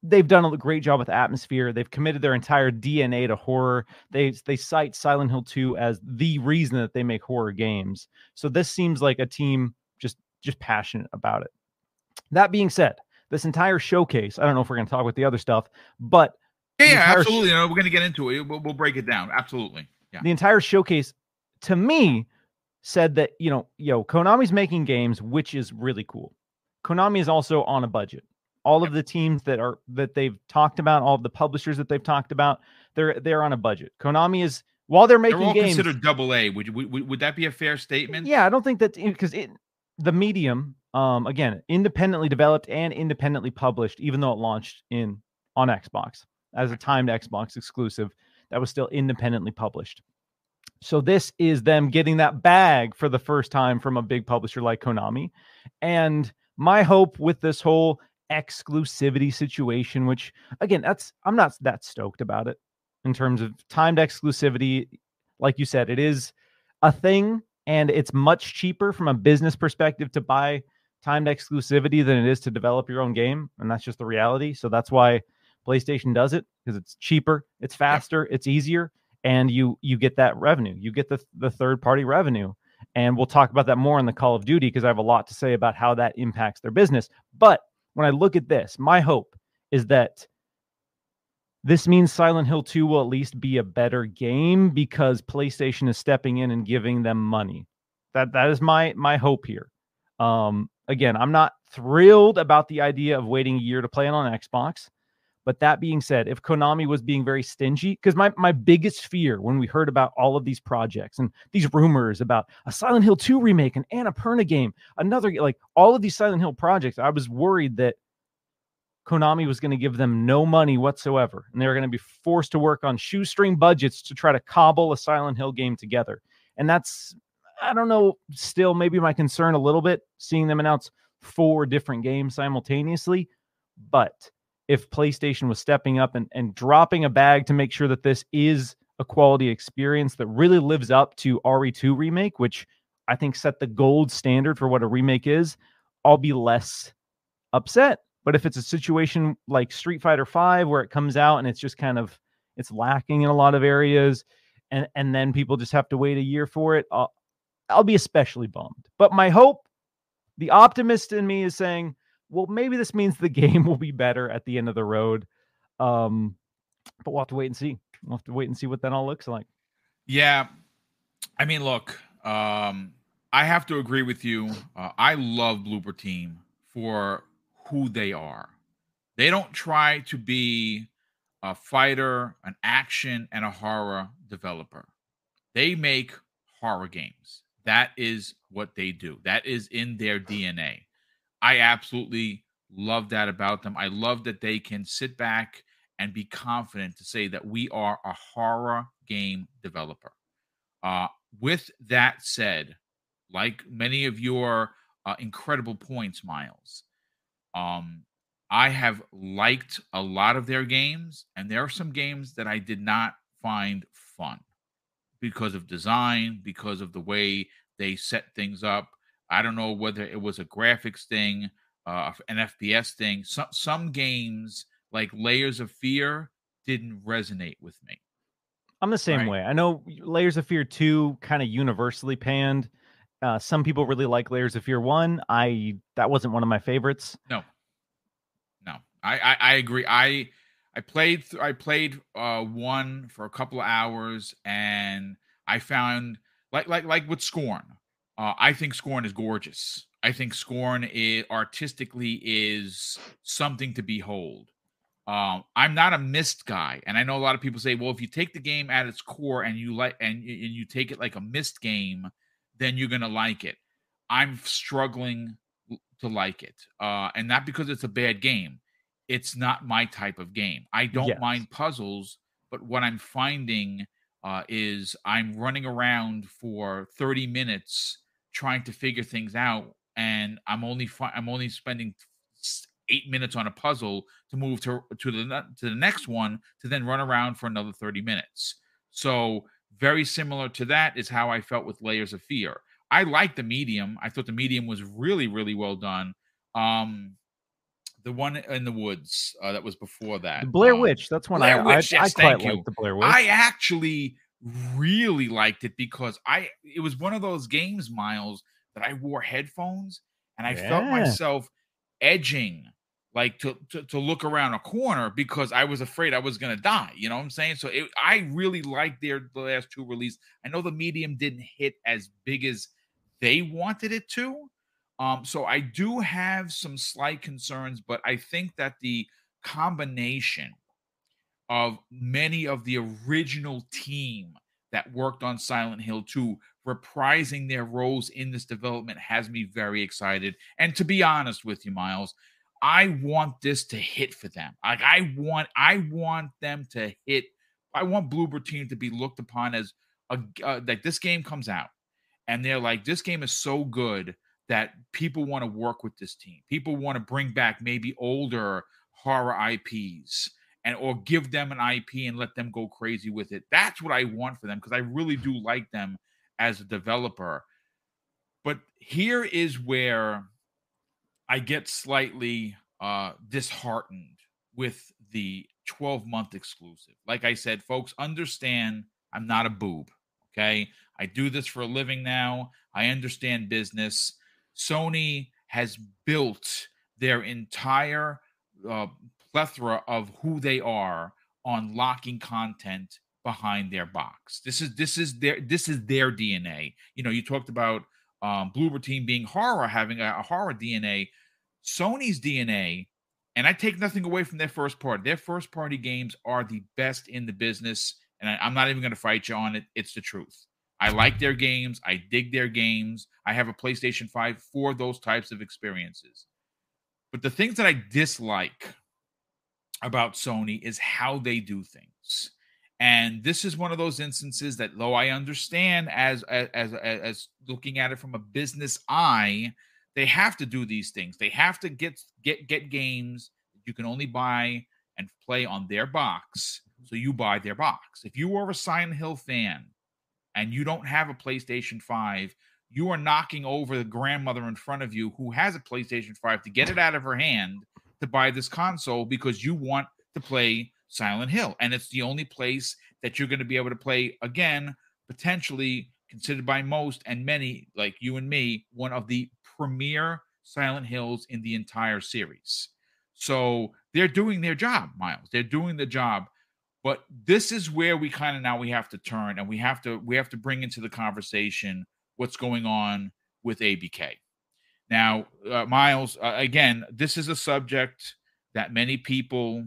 they've done a great job with atmosphere. They've committed their entire DNA to horror. They they cite Silent Hill 2 as the reason that they make horror games. So this seems like a team just just passionate about it. That being said, this entire showcase, I don't know if we're going to talk about the other stuff, but yeah, yeah absolutely. Sh- no, we're going to get into it. We'll, we'll break it down. Absolutely. Yeah. The entire showcase to me said that, you know, yo, Konami's making games, which is really cool. Konami is also on a budget all of the teams that are that they've talked about, all of the publishers that they've talked about, they're they're on a budget. Konami is while they're making they're all games considered double A. Would, would would that be a fair statement? Yeah, I don't think that because it the medium um again independently developed and independently published, even though it launched in on Xbox as a timed Xbox exclusive, that was still independently published. So this is them getting that bag for the first time from a big publisher like Konami. And my hope with this whole exclusivity situation, which again, that's I'm not that stoked about it in terms of timed exclusivity. Like you said, it is a thing and it's much cheaper from a business perspective to buy timed exclusivity than it is to develop your own game. And that's just the reality. So that's why PlayStation does it because it's cheaper, it's faster, it's easier, and you you get that revenue. You get the the third party revenue. And we'll talk about that more in the Call of Duty because I have a lot to say about how that impacts their business. But when I look at this, my hope is that this means Silent Hill 2 will at least be a better game because PlayStation is stepping in and giving them money. That that is my my hope here. Um again, I'm not thrilled about the idea of waiting a year to play it on Xbox. But that being said, if Konami was being very stingy, because my, my biggest fear when we heard about all of these projects and these rumors about a Silent Hill 2 remake, an Annapurna game, another like all of these Silent Hill projects, I was worried that Konami was going to give them no money whatsoever. And they were going to be forced to work on shoestring budgets to try to cobble a Silent Hill game together. And that's, I don't know, still maybe my concern a little bit seeing them announce four different games simultaneously. But if PlayStation was stepping up and, and dropping a bag to make sure that this is a quality experience that really lives up to RE2 remake, which I think set the gold standard for what a remake is, I'll be less upset. But if it's a situation like Street Fighter 5 where it comes out and it's just kind of it's lacking in a lot of areas and and then people just have to wait a year for it, I'll, I'll be especially bummed. But my hope, the optimist in me is saying well, maybe this means the game will be better at the end of the road. Um, but we'll have to wait and see. We'll have to wait and see what that all looks like. Yeah. I mean, look, um, I have to agree with you. Uh, I love Bloober Team for who they are. They don't try to be a fighter, an action, and a horror developer. They make horror games. That is what they do. That is in their DNA. I absolutely love that about them. I love that they can sit back and be confident to say that we are a horror game developer. Uh, with that said, like many of your uh, incredible points, Miles, um, I have liked a lot of their games, and there are some games that I did not find fun because of design, because of the way they set things up. I don't know whether it was a graphics thing, uh, an FPS thing. Some some games like Layers of Fear didn't resonate with me. I'm the same right? way. I know Layers of Fear 2 kind of universally panned. Uh, some people really like Layers of Fear 1. I that wasn't one of my favorites. No. No. I I, I agree. I I played th- I played uh one for a couple of hours and I found like like like with Scorn. Uh, I think Scorn is gorgeous. I think Scorn is artistically is something to behold. Um, I'm not a Myst guy, and I know a lot of people say, "Well, if you take the game at its core and you like and, and you take it like a Myst game, then you're gonna like it." I'm struggling to like it, uh, and not because it's a bad game. It's not my type of game. I don't yes. mind puzzles, but what I'm finding uh, is I'm running around for 30 minutes trying to figure things out and i'm only fi- i'm only spending eight minutes on a puzzle to move to to the to the next one to then run around for another 30 minutes so very similar to that is how i felt with layers of fear i liked the medium i thought the medium was really really well done um the one in the woods uh, that was before that. The Blair um, Witch. That's one Blair I, Witch, I, yes, I quite like the Blair Witch. I actually really liked it because I it was one of those games, Miles, that I wore headphones and I felt myself edging like to, to to look around a corner because I was afraid I was gonna die. You know what I'm saying? So it, I really liked their the last two release. I know the medium didn't hit as big as they wanted it to. Um, so I do have some slight concerns, but I think that the combination of many of the original team that worked on Silent Hill 2 reprising their roles in this development has me very excited. And to be honest with you, Miles, I want this to hit for them. Like I want, I want them to hit. I want Bloober Team to be looked upon as a uh, like this game comes out, and they're like, this game is so good that people want to work with this team. People want to bring back maybe older horror IPs and or give them an IP and let them go crazy with it. That's what I want for them because I really do like them as a developer. But here is where I get slightly uh disheartened with the 12 month exclusive. Like I said, folks, understand I'm not a boob. Okay. I do this for a living now. I understand business. Sony has built their entire uh, plethora of who they are on locking content behind their box. This is this is their this is their DNA. You know, you talked about um, Bloober Team being horror, having a, a horror DNA. Sony's DNA, and I take nothing away from their first party. Their first party games are the best in the business, and I, I'm not even going to fight you on it. It's the truth. I like their games. I dig their games. I have a PlayStation 5 for those types of experiences. But the things that I dislike about Sony is how they do things. And this is one of those instances that though I understand as as as, as looking at it from a business eye, they have to do these things. They have to get get get games you can only buy and play on their box. So you buy their box. If you are a Silent Hill fan and you don't have a PlayStation 5, you are knocking over the grandmother in front of you who has a PlayStation 5 to get it out of her hand to buy this console because you want to play Silent Hill. And it's the only place that you're going to be able to play again, potentially considered by most and many, like you and me, one of the premier Silent Hills in the entire series. So they're doing their job, Miles. They're doing the job. But this is where we kind of now we have to turn and we have to we have to bring into the conversation what's going on with ABK. Now, uh, Miles, uh, again, this is a subject that many people,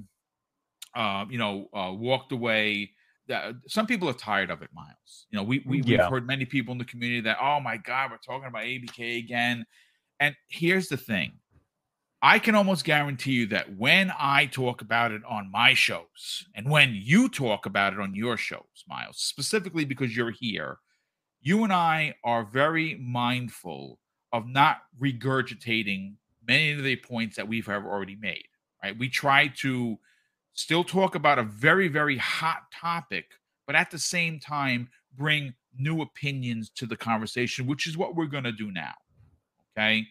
uh, you know, uh, walked away. That some people are tired of it, Miles. You know, we, we Yeah. we've heard many people in the community that, oh my God, we're talking about ABK again. And here's the thing. I can almost guarantee you that when I talk about it on my shows and when you talk about it on your shows, Miles, specifically because you're here, you and I are very mindful of not regurgitating many of the points that we've already made, right? We try to still talk about a very, very hot topic, but at the same time, bring new opinions to the conversation, which is what we're going to do now. Okay.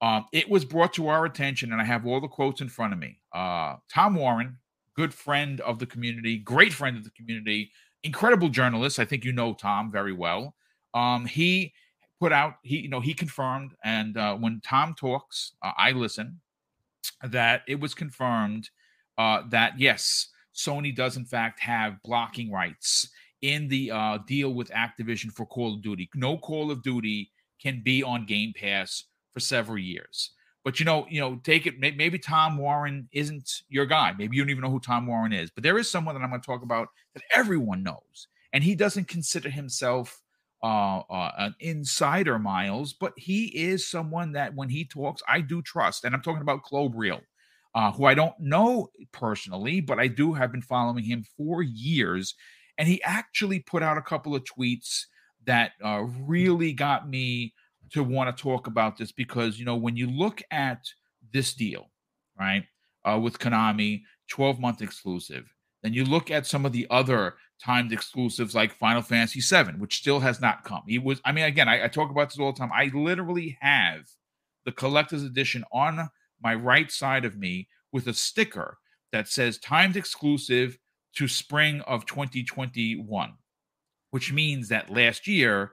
Um, it was brought to our attention, and I have all the quotes in front of me. Uh, Tom Warren, good friend of the community, great friend of the community, incredible journalist. I think you know Tom very well. Um, he put out, he you know, he confirmed, and uh, when Tom talks, uh, I listen. That it was confirmed uh, that yes, Sony does in fact have blocking rights in the uh, deal with Activision for Call of Duty. No Call of Duty can be on Game Pass for several years. But you know, you know, take it. Maybe Tom Warren isn't your guy. Maybe you don't even know who Tom Warren is. But there is someone that I'm going to talk about that everyone knows, and he doesn't consider himself uh, uh, an insider, Miles. But he is someone that when he talks, I do trust, and I'm talking about Klobrille, uh, who I don't know personally, but I do have been following him for years, and he actually put out a couple of tweets that uh, really got me to want to talk about this because you know when you look at this deal right uh, with konami 12 month exclusive then you look at some of the other timed exclusives like final fantasy 7 which still has not come he was i mean again I, I talk about this all the time i literally have the collector's edition on my right side of me with a sticker that says timed exclusive to spring of 2021, which means that last year,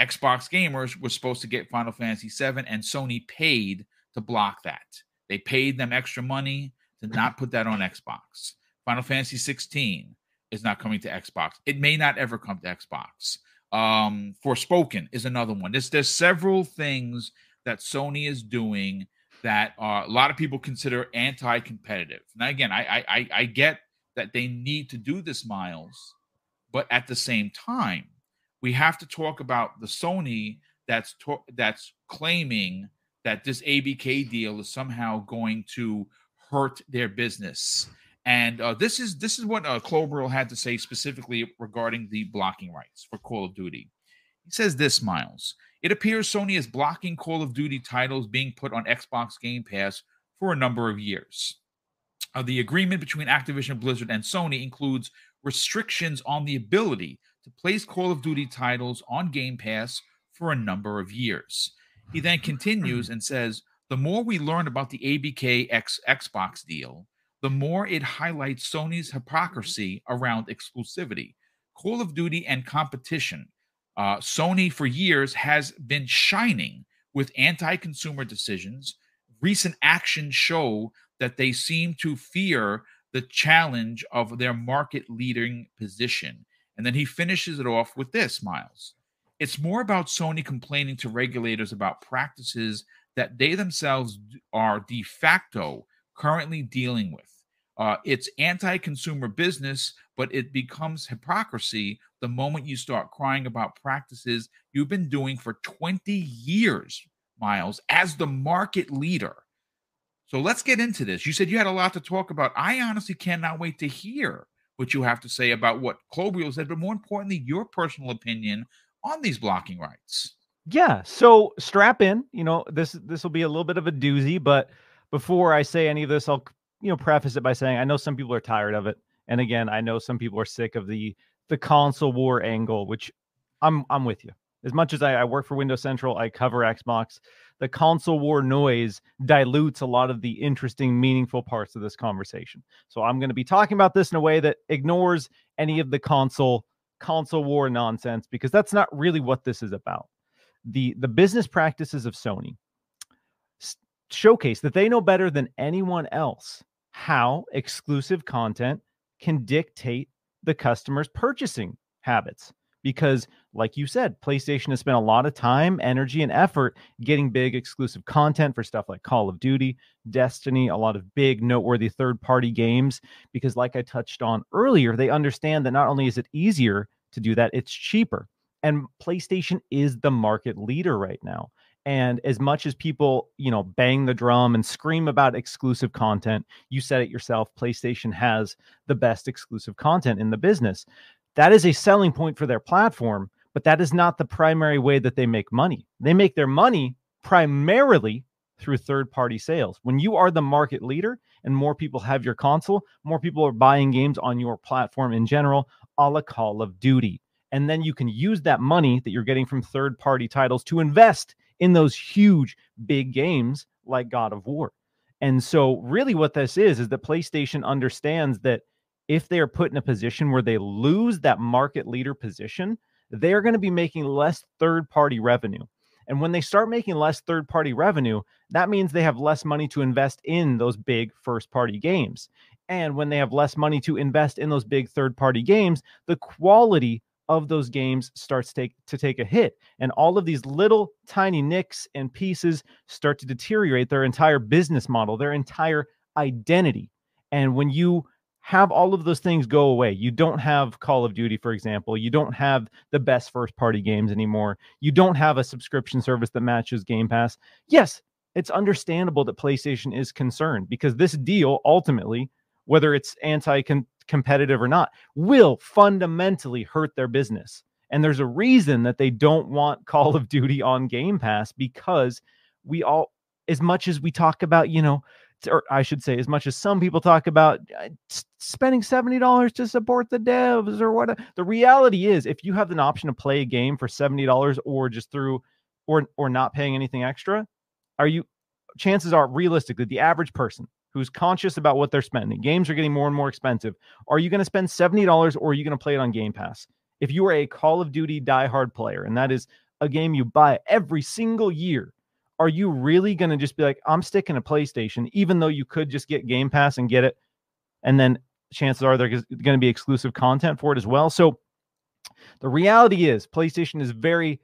Xbox gamers were supposed to get Final Fantasy VII, and Sony paid to block that. They paid them extra money to not put that on Xbox. Final Fantasy 16 is not coming to Xbox. It may not ever come to Xbox. Um, Forspoken is another one. There's there's several things that Sony is doing that uh, a lot of people consider anti-competitive. Now, again, I, I I get that they need to do this, Miles, but at the same time, we have to talk about the Sony that's to- that's claiming that this ABK deal is somehow going to hurt their business. And uh, this is this is what uh, Klobrille had to say specifically regarding the blocking rights for Call of Duty. He says this, Miles. It appears Sony is blocking Call of Duty titles being put on Xbox Game Pass for a number of years. Uh, the agreement between Activision Blizzard and Sony includes restrictions on the ability to place Call of Duty titles on Game Pass for a number of years. He then continues and says, The more we learn about the ABK X Xbox deal, the more it highlights Sony's hypocrisy around exclusivity. Call of Duty and competition uh, Sony, for years, has been shining with anti consumer decisions. Recent actions show that they seem to fear the challenge of their market leading position. And then he finishes it off with this, Miles. It's more about Sony complaining to regulators about practices that they themselves are de facto currently dealing with. Uh, it's anti consumer business, but it becomes hypocrisy the moment you start crying about practices you've been doing for 20 years, Miles, as the market leader. So let's get into this. You said you had a lot to talk about. I honestly cannot wait to hear what you have to say about what Klobrille said, but more importantly, your personal opinion on these blocking rights. Yeah. So strap in. You know, this this will be a little bit of a doozy, but before I say any of this, I'll you know preface it by saying I know some people are tired of it, and again, I know some people are sick of the the console war angle, which I'm I'm with you. As much as I, I work for Windows Central, I cover Xbox. The console war noise dilutes a lot of the interesting, meaningful parts of this conversation. So I'm going to be talking about this in a way that ignores any of the console console war nonsense because that's not really what this is about. The the business practices of Sony showcase that they know better than anyone else how exclusive content can dictate the customer's purchasing habits. Because, like you said, PlayStation has spent a lot of time, energy, and effort getting big exclusive content for stuff like Call of Duty, Destiny, a lot of big, noteworthy third party games. Because, like I touched on earlier, they understand that not only is it easier to do that, it's cheaper. And PlayStation is the market leader right now. And as much as people, you know, bang the drum and scream about exclusive content, you said it yourself, PlayStation has the best exclusive content in the business. That is a selling point for their platform, but that is not the primary way that they make money. They make their money primarily through third party sales. When you are the market leader and more people have your console, more people are buying games on your platform in general, a la Call of Duty. And then you can use that money that you're getting from third party titles to invest in those huge big games like God of War. And so, really, what this is is that PlayStation understands that if they are put in a position where they lose that market leader position, they're going to be making less third party revenue. And when they start making less third party revenue, that means they have less money to invest in those big first party games. And when they have less money to invest in those big third party games, the quality of those games starts to take, to take a hit. And all of these little tiny nicks and pieces start to deteriorate their entire business model, their entire identity. And when you have all of those things go away, you don't have Call of Duty, for example, you don't have the best first party games anymore, you don't have a subscription service that matches Game Pass. Yes, it's understandable that PlayStation is concerned because this deal ultimately, whether it's anti competitive or not, will fundamentally hurt their business. And there's a reason that they don't want Call of Duty on Game Pass because we all, as much as we talk about, you know, or I should say, as much as some people talk about uh, spending $70 to support the devs or what, the reality is if you have an option to play a game for $70 or just through or or not paying anything extra, are you chances are, realistically, the average person who's conscious about what they're spending, games are getting more and more expensive. Are you going to spend $70 or are you going to play it on Game Pass? If you are a Call of Duty diehard player, and that is a game you buy every single year, are you really going to just be like, I'm sticking to PlayStation, even though you could just get Game Pass and get it? And then chances are there's going to be exclusive content for it as well. So the reality is, PlayStation is very,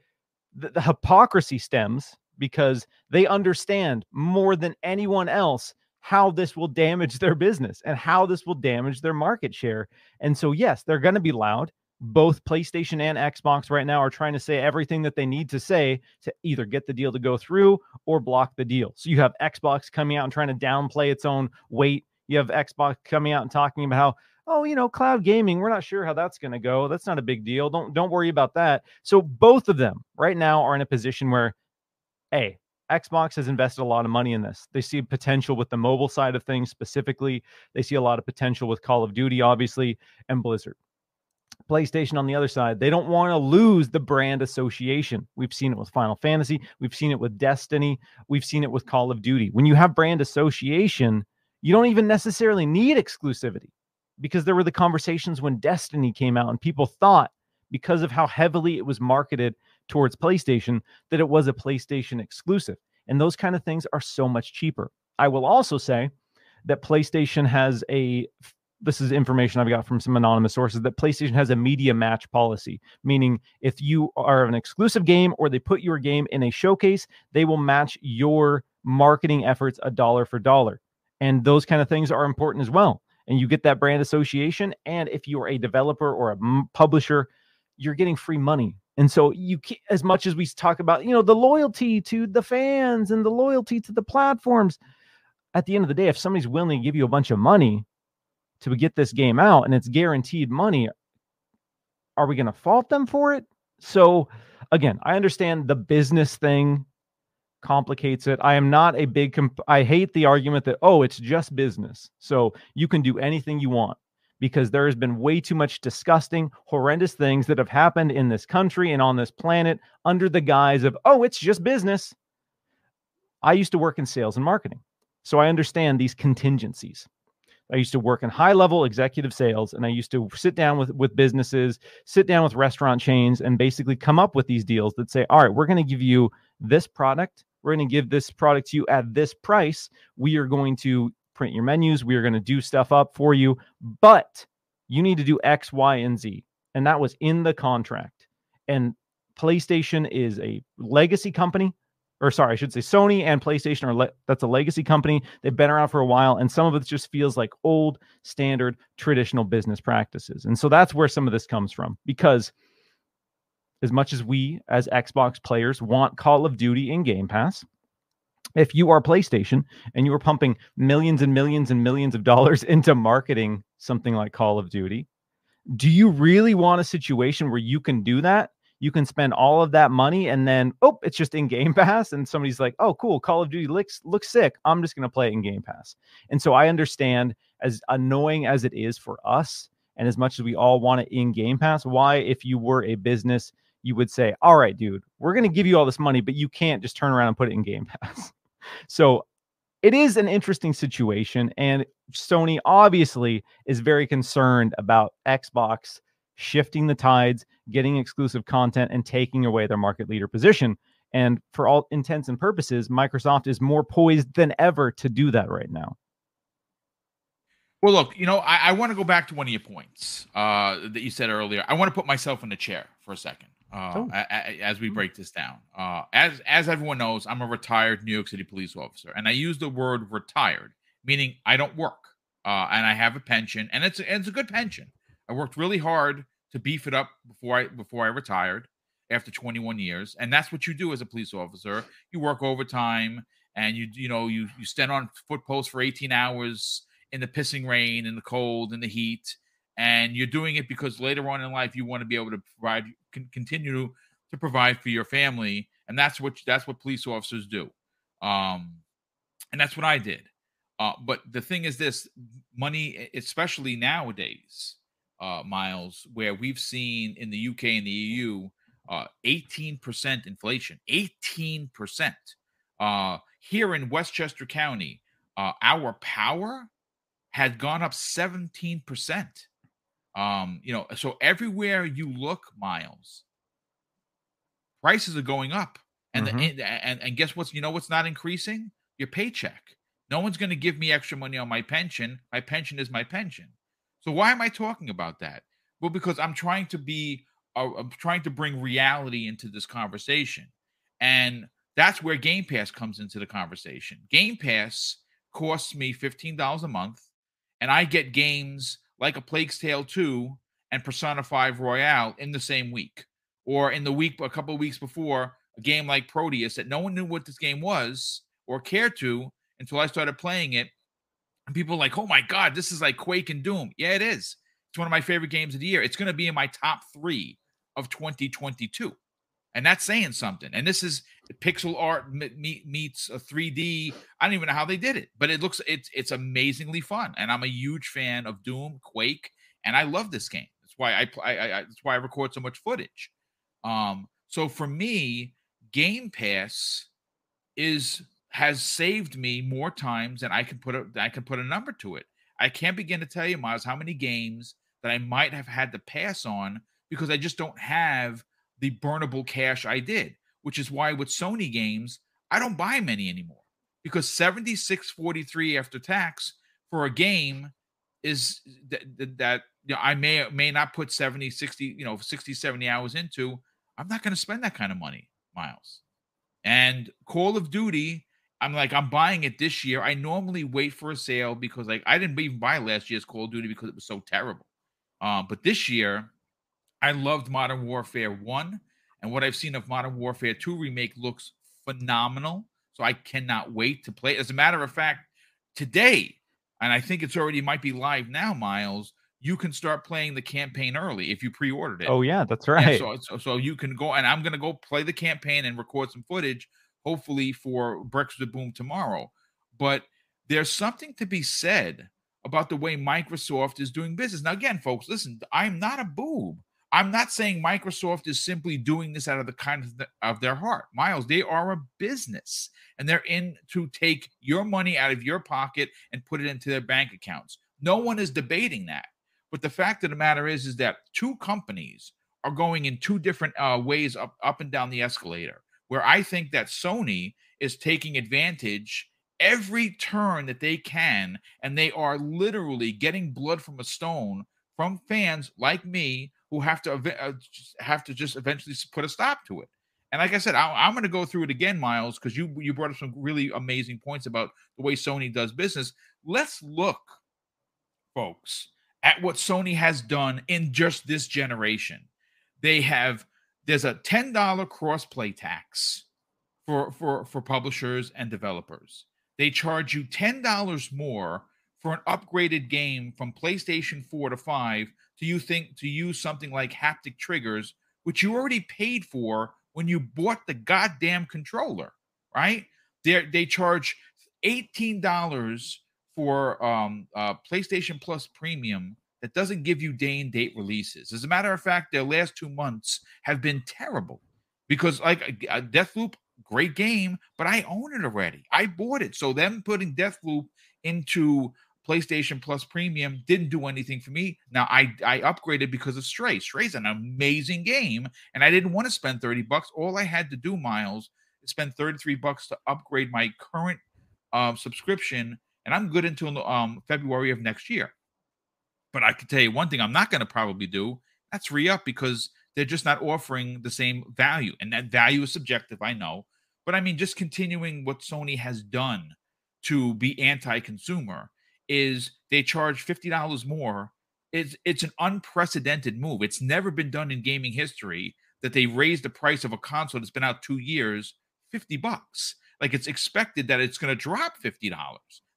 the, the hypocrisy stems because they understand more than anyone else how this will damage their business and how this will damage their market share. And so, yes, they're going to be loud. Both PlayStation and Xbox right now are trying to say everything that they need to say to either get the deal to go through or block the deal. So, you have Xbox coming out and trying to downplay its own weight. You have Xbox coming out and talking about how, oh, you know, cloud gaming, we're not sure how that's going to go. That's not a big deal. Don't don't worry about that. So both of them right now are in a position where hey, Xbox has invested a lot of money in this. They see potential with the mobile side of things specifically. They see a lot of potential with Call of Duty, obviously, and Blizzard. PlayStation on the other side, they don't want to lose the brand association. We've seen it with Final Fantasy, we've seen it with Destiny, we've seen it with Call of Duty. When you have brand association, you don't even necessarily need exclusivity because there were the conversations when Destiny came out and people thought because of how heavily it was marketed towards PlayStation that it was a PlayStation exclusive. And those kind of things are so much cheaper. I will also say that PlayStation has a this is information I've got from some anonymous sources that PlayStation has a media match policy, meaning if you are an exclusive game or they put your game in a showcase, they will match your marketing efforts a dollar for dollar. And those kind of things are important as well. And you get that brand association. And if you are a developer or a publisher, you're getting free money and so you as much as we talk about, you know, the loyalty to the fans and the loyalty to the platforms, at the end of the day, if somebody's willing to give you a bunch of money to get this game out and it's guaranteed money, are we going to fault them for it? So again, I understand the business thing complicates it. I am not a big comp- I hate the argument that oh, it's just business. So you can do anything you want because there has been way too much disgusting, horrendous things that have happened in this country and on this planet under the guise of, oh, it's just business. I used to work in sales and marketing, so I understand these contingencies. I used to work in high level executive sales and I used to sit down with, with businesses, sit down with restaurant chains, and basically come up with these deals that say, all right, we're going to give you this product. We're going to give this product to you at this price. We are going to print your menus. We are going to do stuff up for you, but you need to do X, Y, and Z. And that was in the contract. And PlayStation is a legacy company, or sorry, I should say Sony and PlayStation are le- that's a legacy company. They've been around for a while, and some of it just feels like old, standard, traditional business practices. And so that's where some of this comes from. Because as much as we as Xbox players want Call of Duty in Game Pass, if you are PlayStation and you are pumping millions and millions and millions of dollars [laughs] into marketing something like Call of Duty, do you really want a situation where you can do that? You can spend all of that money and then, oh, it's just in Game [laughs] Pass. And somebody's like, oh, cool, Call of Duty looks, looks sick. I'm just going to play it in Game Pass. And so I understand, as annoying as it is for us, and as much as we all want it in Game Pass, why, if you were a business, you would say, all right, dude, we're going to give you all this money, but you can't just turn around and put it in Game [laughs] Pass. So it is an interesting situation. And Sony obviously is very concerned about Xbox shifting the tides, getting exclusive content, and taking away their market leader position. And for all intents and purposes, Microsoft is more poised than ever to do that right now. Well, look, you know, I, I want to go back to one of your points uh, that you said earlier. I want to put myself in the chair for a second uh, oh. a, a, as we mm-hmm. break this down. Uh, as as everyone knows, I'm a retired New York City police officer, and I use the word retired, meaning I don't work, uh, and I have a pension, and it's it's a good pension. I worked really hard to beef it up before I before I retired after 21 years, and that's what you do as a police officer. You work overtime, and you you know you you stand on foot posts for 18 hours in the pissing rain, in the cold, in the heat and you're doing it because later on in life you want to be able to provide continue to provide for your family and that's what that's what police officers do. Um and that's what i did. Uh but the thing is this money especially nowadays uh miles where we've seen in the uk and the eu uh 18% inflation 18% uh here in Westchester County, uh, our power had gone up 17%. Um, you know, so everywhere you look, Miles, prices are going up. And, mm-hmm. the, and and guess what's you know what's not increasing? Your paycheck. No one's going to give me extra money on my pension. My pension is my pension. So why am I talking about that? Well, because I'm trying to be uh, I'm trying to bring reality into this conversation. And that's where Game Pass comes into the conversation. Game Pass costs me $15 a month, and I get games like A Plague's Tale 2 and Persona 5 Royal in the same week. Or in the week, a couple of weeks before, a game like Prodeus that no one knew what this game was or cared to until I started playing it. And people like, oh my God, this is like Quake and Doom. Yeah, it is. It's one of my favorite games of the year. It's going to be in my top three of 2022 and that's saying something. And this is pixel art meets a 3D. I don't even know how they did it, but it looks it's it's amazingly fun. And I'm a huge fan of Doom, Quake, and I love this game. That's why I, I, I that's why I record so much footage. Um, so for me, Game Pass is has saved me more times than I can put a I can put a number to it. I can't begin to tell you, Miles, how many games that I might have had to pass on because I just don't have the burnable cash I did, which is why with Sony games, I don't buy many anymore. Because 76.43 after tax for a game is that, that you know, I may may not put 70 60 you know 60 70 hours into I'm not going to spend that kind of money miles. And Call of Duty I'm like I'm buying it this year. I normally wait for a sale because like I didn't even buy last year's Call of Duty because it was so terrible. Um, but this year I loved Modern Warfare 1, and what I've seen of Modern Warfare 2 remake looks phenomenal. So I cannot wait to play. As a matter of fact, today, and I think it's already might be live now, Miles. You can start playing the campaign early if you pre-ordered it. Oh yeah, that's right. so, so, so you can go, and I'm gonna go play the campaign and record some footage, hopefully for Breakfast with Boom tomorrow. But there's something to be said about the way Microsoft is doing business. Now, again, folks, listen, I'm not a boob. I'm not saying Microsoft is simply doing this out of the kindness of, the, of their heart. Miles, they are a business and they're in to take your money out of your pocket and put it into their bank accounts. No one is debating that. But the fact of the matter is, is that two companies are going in two different uh, ways up, up and down the escalator. Where I think that Sony is taking advantage every turn that they can, and they are literally getting blood from a stone from fans like me who have to uh, have to just eventually put a stop to it. And like I said, I, am going to go through it again, Miles, because you you brought up some really amazing points about the way Sony does business. Let's look, folks, at what Sony has done in just this generation. They have there's a ten dollar crossplay tax for for for publishers and developers. They charge you ten dollars more for an upgraded game from PlayStation 4 to 5 to you think to use something like haptic triggers, which you already paid for when you bought the goddamn controller, right? They they charge $18 for um uh PlayStation Plus Premium that doesn't give you day and date releases. As a matter of fact, their last two months have been terrible because like uh, Deathloop, great game, but I own it already. I bought it. So them putting Deathloop into PlayStation Plus Premium didn't do anything for me. Now I I upgraded because of Stray. Stray's an amazing game, and I didn't want to spend 30 bucks. All I had to do, Miles, is spend 33 bucks to upgrade my current uh, subscription, and I'm good until um, February of next year. But I can tell you one thing I'm not going to probably do. That's re-up because they're just not offering the same value. And that value is subjective, I know. But I mean, just continuing what Sony has done to be anti-consumer is they charge $50 more. It's, it's an unprecedented move. It's never been done in gaming history that they raise the price of a console that's been out two years 50 bucks. Like it's expected that it's going to drop $50,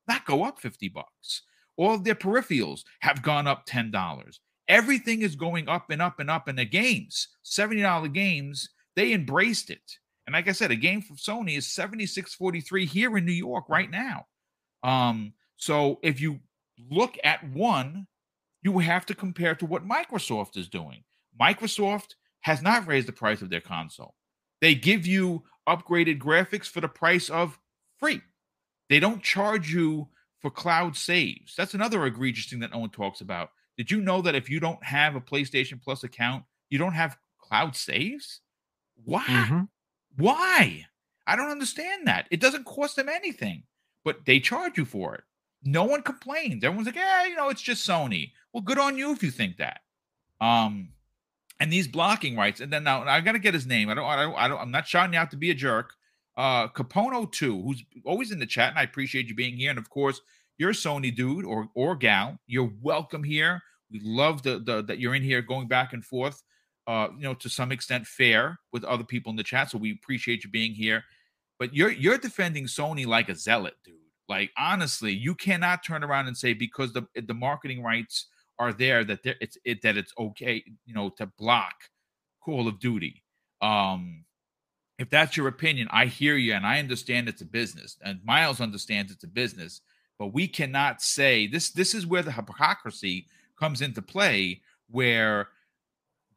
not go up 50 bucks. All of their peripherals have gone up $10. Everything is going up and up and up. And the games, $70 games, they embraced it. And like I said, a game from Sony is 76.43 here in New York right now. Um, so if you look at one, you have to compare to what Microsoft is doing. Microsoft has not raised the price of their console. They give you upgraded graphics for the price of free. They don't charge you for cloud saves. That's another egregious thing that no one talks about. Did you know that if you don't have a PlayStation Plus account, you don't have cloud saves? Why? Mm-hmm. Why? I don't understand that. It doesn't cost them anything, but they charge you for it. No one complains. Everyone's like, yeah, you know, it's just Sony. Well, good on you if you think that. Um, and these blocking rights, and then now I got to get his name. I don't, I don't, I don't, I'm not shouting out to be a jerk. Uh, Capono two, who's always in the chat, and I appreciate you being here. And of course, you're a Sony dude or or gal. You're welcome here. We love the, the that you're in here, going back and forth. Uh, you know, to some extent, fair with other people in the chat. So we appreciate you being here. But you're you're defending Sony like a zealot, dude. Like honestly, you cannot turn around and say because the the marketing rights are there that there it's it that it's okay, you know, to block Call of Duty. Um, if that's your opinion, I hear you and I understand it's a business, and Miles understands it's a business. But we cannot say this. This is where the hypocrisy comes into play, where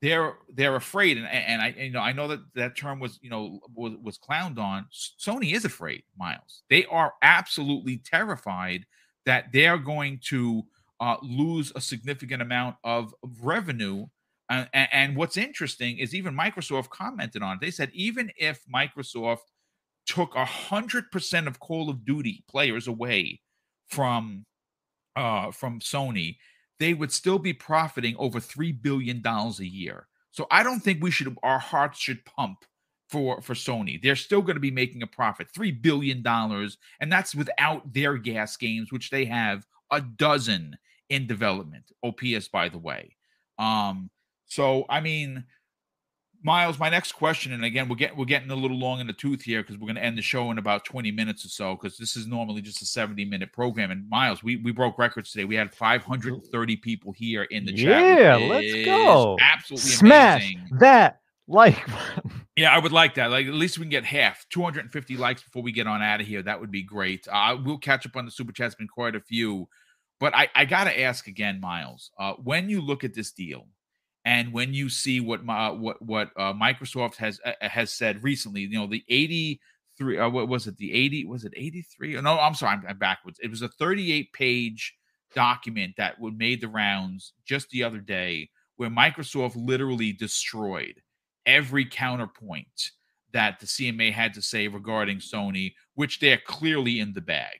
they're they're afraid, and and I you know I know that that term was you know was, was clowned on. Sony is afraid, Miles. They are absolutely terrified that they're going to uh, lose a significant amount of revenue. And, and what's interesting is even Microsoft commented on it. They said even if Microsoft took a hundred percent of Call of Duty players away from uh, from Sony, they would still be profiting over three billion dollars a year. So I don't think we should our hearts should pump for for Sony. They're still going to be making a profit, three billion dollars, and that's without their GaaS games, which they have a dozen in development. OPS, by the way. Um, so I mean, Miles, my next question, and again, we're getting we're getting a little long in the tooth here because we're going to end the show in about 20 minutes or so because this is normally just a 70 minute program. And Miles, we we broke records today. We had 530 people here in the chat. Yeah, let's go. Absolutely smash amazing. that like. [laughs] yeah, I would like that. Like at least we can get half 250 likes before we get on out of here. That would be great. Uh, we'll catch up on the super chats. Been quite a few, but I I got to ask again, Miles. Uh, when you look at this deal and when you see what uh, what what uh, Microsoft has uh, has said recently, you know the 83 uh, what was it the 80 was it 83 no I'm sorry I'm, I'm, backwards. It was a 38 page document that would made the rounds just the other day where Microsoft literally destroyed every counterpoint that the CMA had to say regarding Sony which they're clearly in the bag.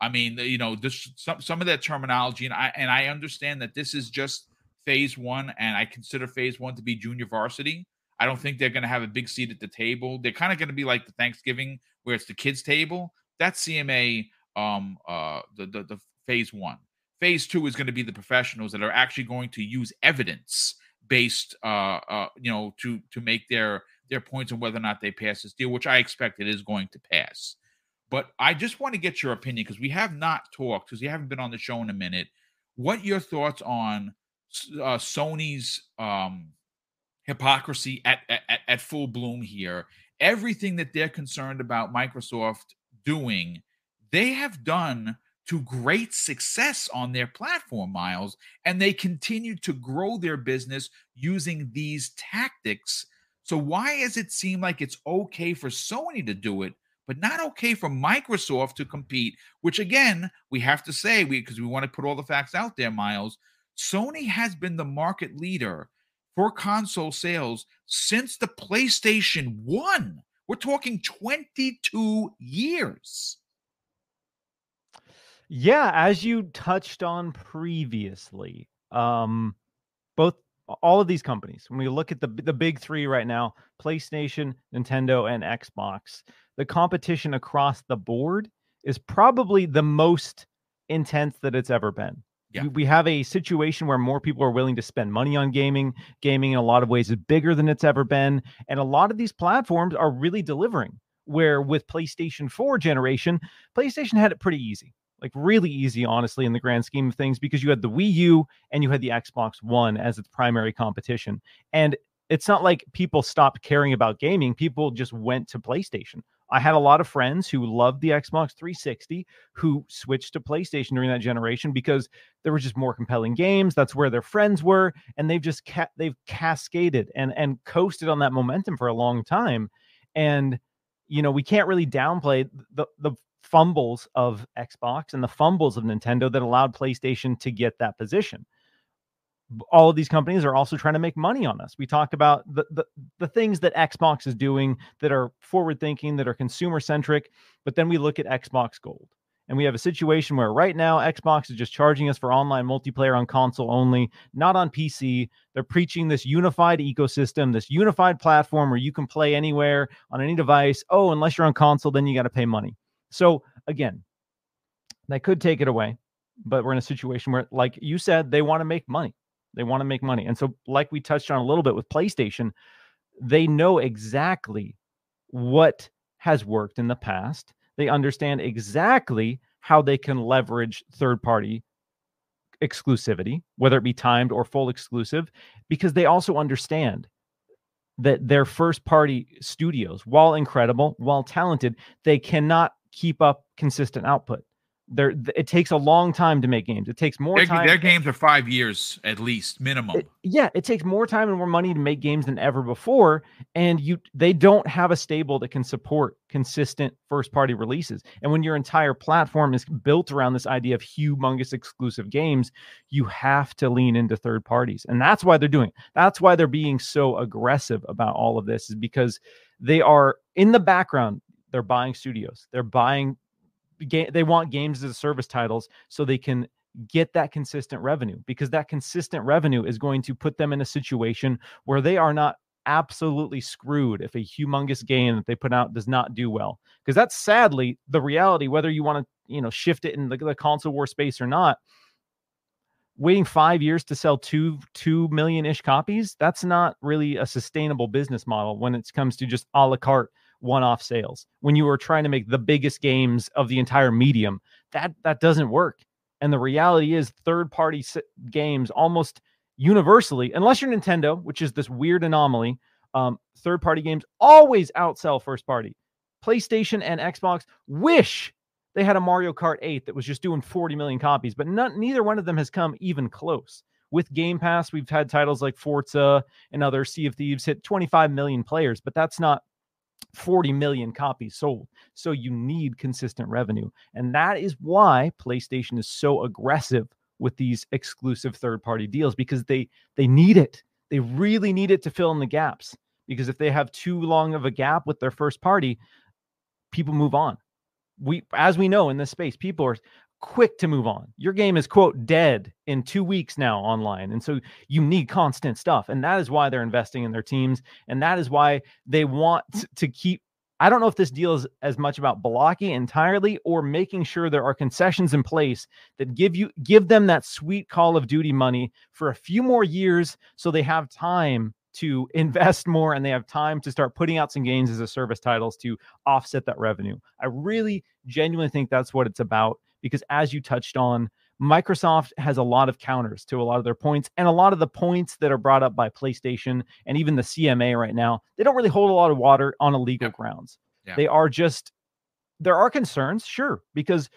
I mean you know this some some of that terminology and I and I understand that this is just phase one, and I consider phase one to be junior varsity. I don't think they're going to have a big seat at the table. They're kind of going to be like the Thanksgiving where it's the kids' table. That's CMA, um, uh, the, the the phase one. Phase two is going to be the professionals that are actually going to use evidence based, uh, uh, you know, to to make their their points on whether or not they pass this deal, which I expect it is going to pass. But I just want to get your opinion because we have not talked because you haven't been on the show in a minute. What your thoughts on uh, Sony's um, hypocrisy at, at at full bloom here. Everything that they're concerned about Microsoft doing, they have done to great success on their platform, Miles, and they continue to grow their business using these tactics. So why does it seem like it's okay for Sony to do it, but not okay for Microsoft to compete? Which again, we have to say, we because we want to put all the facts out there, Miles. Sony has been the market leader for console sales since the PlayStation 1. We're talking 22 years. Yeah, as you touched on previously, um, both all of these companies, when we look at the the big three right now, PlayStation, Nintendo, and Xbox, the competition across the board is probably the most intense that it's ever been. Yeah. We, have a situation where more people are willing to spend money on gaming. Gaming, in a lot of ways, is bigger than it's ever been. And a lot of these platforms are really delivering. Where with PlayStation 4 generation, PlayStation had it pretty easy like really easy, honestly, in the grand scheme of things, because you had the Wii U and you had the Xbox One as its primary competition. And it's not like people stopped caring about gaming, people just went to PlayStation. I had a lot of friends who loved the Xbox 360 who switched to PlayStation during that generation because there were just more compelling games. That's where their friends were, and they've just ca- they've cascaded and and coasted on that momentum for a long time. And you know, we can't really downplay the the fumbles of Xbox and the fumbles of Nintendo that allowed PlayStation to get that position. All of these companies are also trying to make money on us. We talked about the, the, the things that Xbox is doing that are forward thinking, that are consumer centric, but then we look at Xbox Gold. And we have a situation where right now Xbox is just charging us for online multiplayer on console only, not on PC. They're preaching this unified ecosystem, this unified platform where you can play anywhere on any device. Oh, unless you're on console, then you got to pay money. So again, they could take it away, but we're in a situation where, like you said, they want to make money. They want to make money. And so, like we touched on a little bit with PlayStation, they know exactly what has worked in the past they understand exactly how they can leverage third party exclusivity, whether it be timed or full exclusive, because they also understand that their first party studios, while incredible, while talented, they cannot keep up consistent output there it takes a long time to make games. It takes more their, time. Their games are five years at least minimum. It, yeah, it takes more time and more money to make games than ever before, and you they don't have a stable that can support consistent first party releases. And when your entire platform is built around this idea of humongous exclusive games, you have to lean into third parties, and that's why they're doing. It. That's why they're being so aggressive about all of this, is because they are in the background. They're buying studios. They're buying they want games as a service titles so they can get that consistent revenue because that consistent revenue is going to put them in a situation where they are not absolutely screwed if a humongous game that they put out does not do well. Because that's sadly the reality whether you want to you know shift it in the, the console war space or not waiting five years to sell two two million ish copies that's not really a sustainable business model when it comes to just a la carte one-off sales. When you are trying to make the biggest games of the entire medium that that doesn't work. And the reality is third party games almost universally unless you're nintendo which is this weird anomaly um, third party games always outsell first party playstation and xbox wish they had a mario kart 8 that was just doing 40 million copies but not, neither one of them has come even close. With game pass we've had titles like forza and other sea of thieves hit 25 million players but that's not 40 million copies sold. So you need consistent revenue. And that is why PlayStation is so aggressive with these exclusive third-party deals because they they need it. They really need it to fill in the gaps. Because if they have too long of a gap with their first party, people move on. We as we know in this space, people are quick to move on. Your game is quote dead in 2 weeks now online. And so you need constant stuff. And that is why they're investing in their teams and that is why they want to keep I don't know if this deal is as much about blocking entirely or making sure there are concessions in place that give you give them that sweet Call of Duty money for a few more years so they have time to [laughs] invest more and they have time to start putting out some games as a service titles to offset that revenue. I really genuinely think that's what it's about because as you touched on, Microsoft has a lot of counters to a lot of their points, and a lot of the points that are brought up by PlayStation and even the CMA right now, they don't really hold a lot of water on a legal yeah. grounds. Yeah. They are just there are concerns, sure, because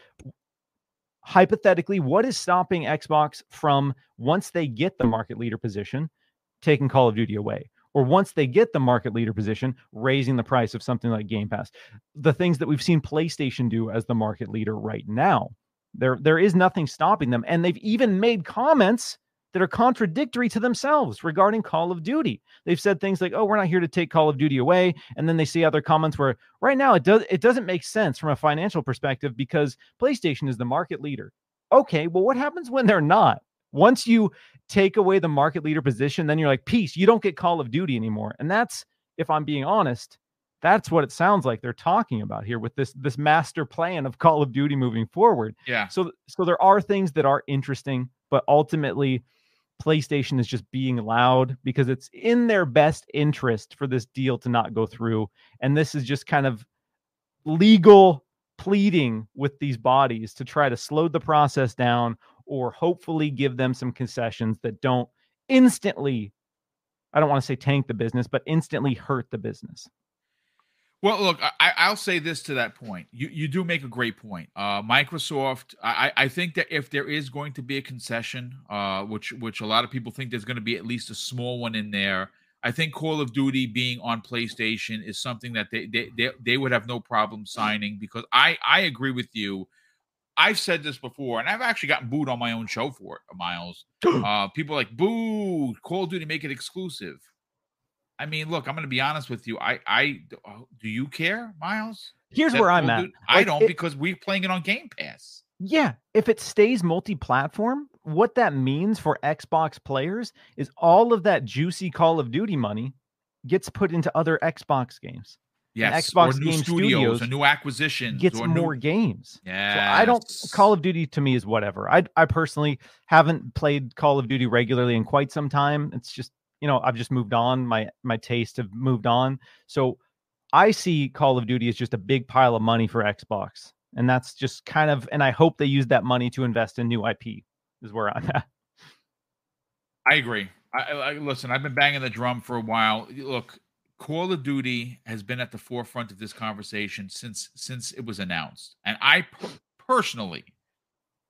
hypothetically, what is stopping Xbox from once they get the market leader position, taking Call of Duty away? Or once they get the market leader position, raising the price of something like Game Pass. The things that we've seen PlayStation do as the market leader right now. There, there is nothing stopping them. And they've even made comments that are contradictory to themselves regarding Call of Duty. They've said things like, "Oh, we're not here to take Call of Duty away," and then they see other comments where right now it does it doesn't make sense from a financial perspective because PlayStation is the market leader. Okay, well what happens when they're not? Once you take away the market leader position, then you're like, peace, you don't get Call of Duty anymore. And that's, if I'm being honest, that's what it sounds like they're talking about here with this this master plan of Call of Duty moving forward. Yeah. So so there are things that are interesting, but ultimately PlayStation is just being loud because it's in their best interest for this deal to not go through. And this is just kind of legal pleading with these bodies to try to slow the process down or hopefully give them some concessions that don't instantly, I don't want to say tank the business, but instantly hurt the business. Well, look, I, will say this to that point. You you do make a great point. Uh, Microsoft, I, I think that if there is going to be a concession, uh, which which a lot of people think there's going to be at least a small one in there, I think Call of Duty being on PlayStation is something that they they they, they would have no problem signing because I I agree with you. I've said this before, and I've actually gotten booed on my own show for it, Miles. [gasps] Uh, people like boo, Call of Duty, make it exclusive. I mean, look, I'm going to be honest with you. I, I, do you care, Miles? Here's where I'm at. I don't it, because we're playing it on Game Pass. Yeah, if it stays multi-platform, what that means for Xbox players is all of that juicy Call of Duty money gets put into other Xbox games. Yes, Xbox new Game studios, Studios or new acquisitions, gets or more new... games. Yeah, so I don't. Call of Duty to me is whatever. I I personally haven't played Call of Duty regularly in quite some time. It's just you know I've just moved on. My my taste have moved on. So I see Call of Duty as just a big pile of money for Xbox, and that's just kind of. And I hope they use that money to invest in new IP. Is where I'm [laughs] at. I agree. I, I listen. I've been banging the drum for a while. Look, Call of Duty has been at the forefront of this conversation since since it was announced, and I per- personally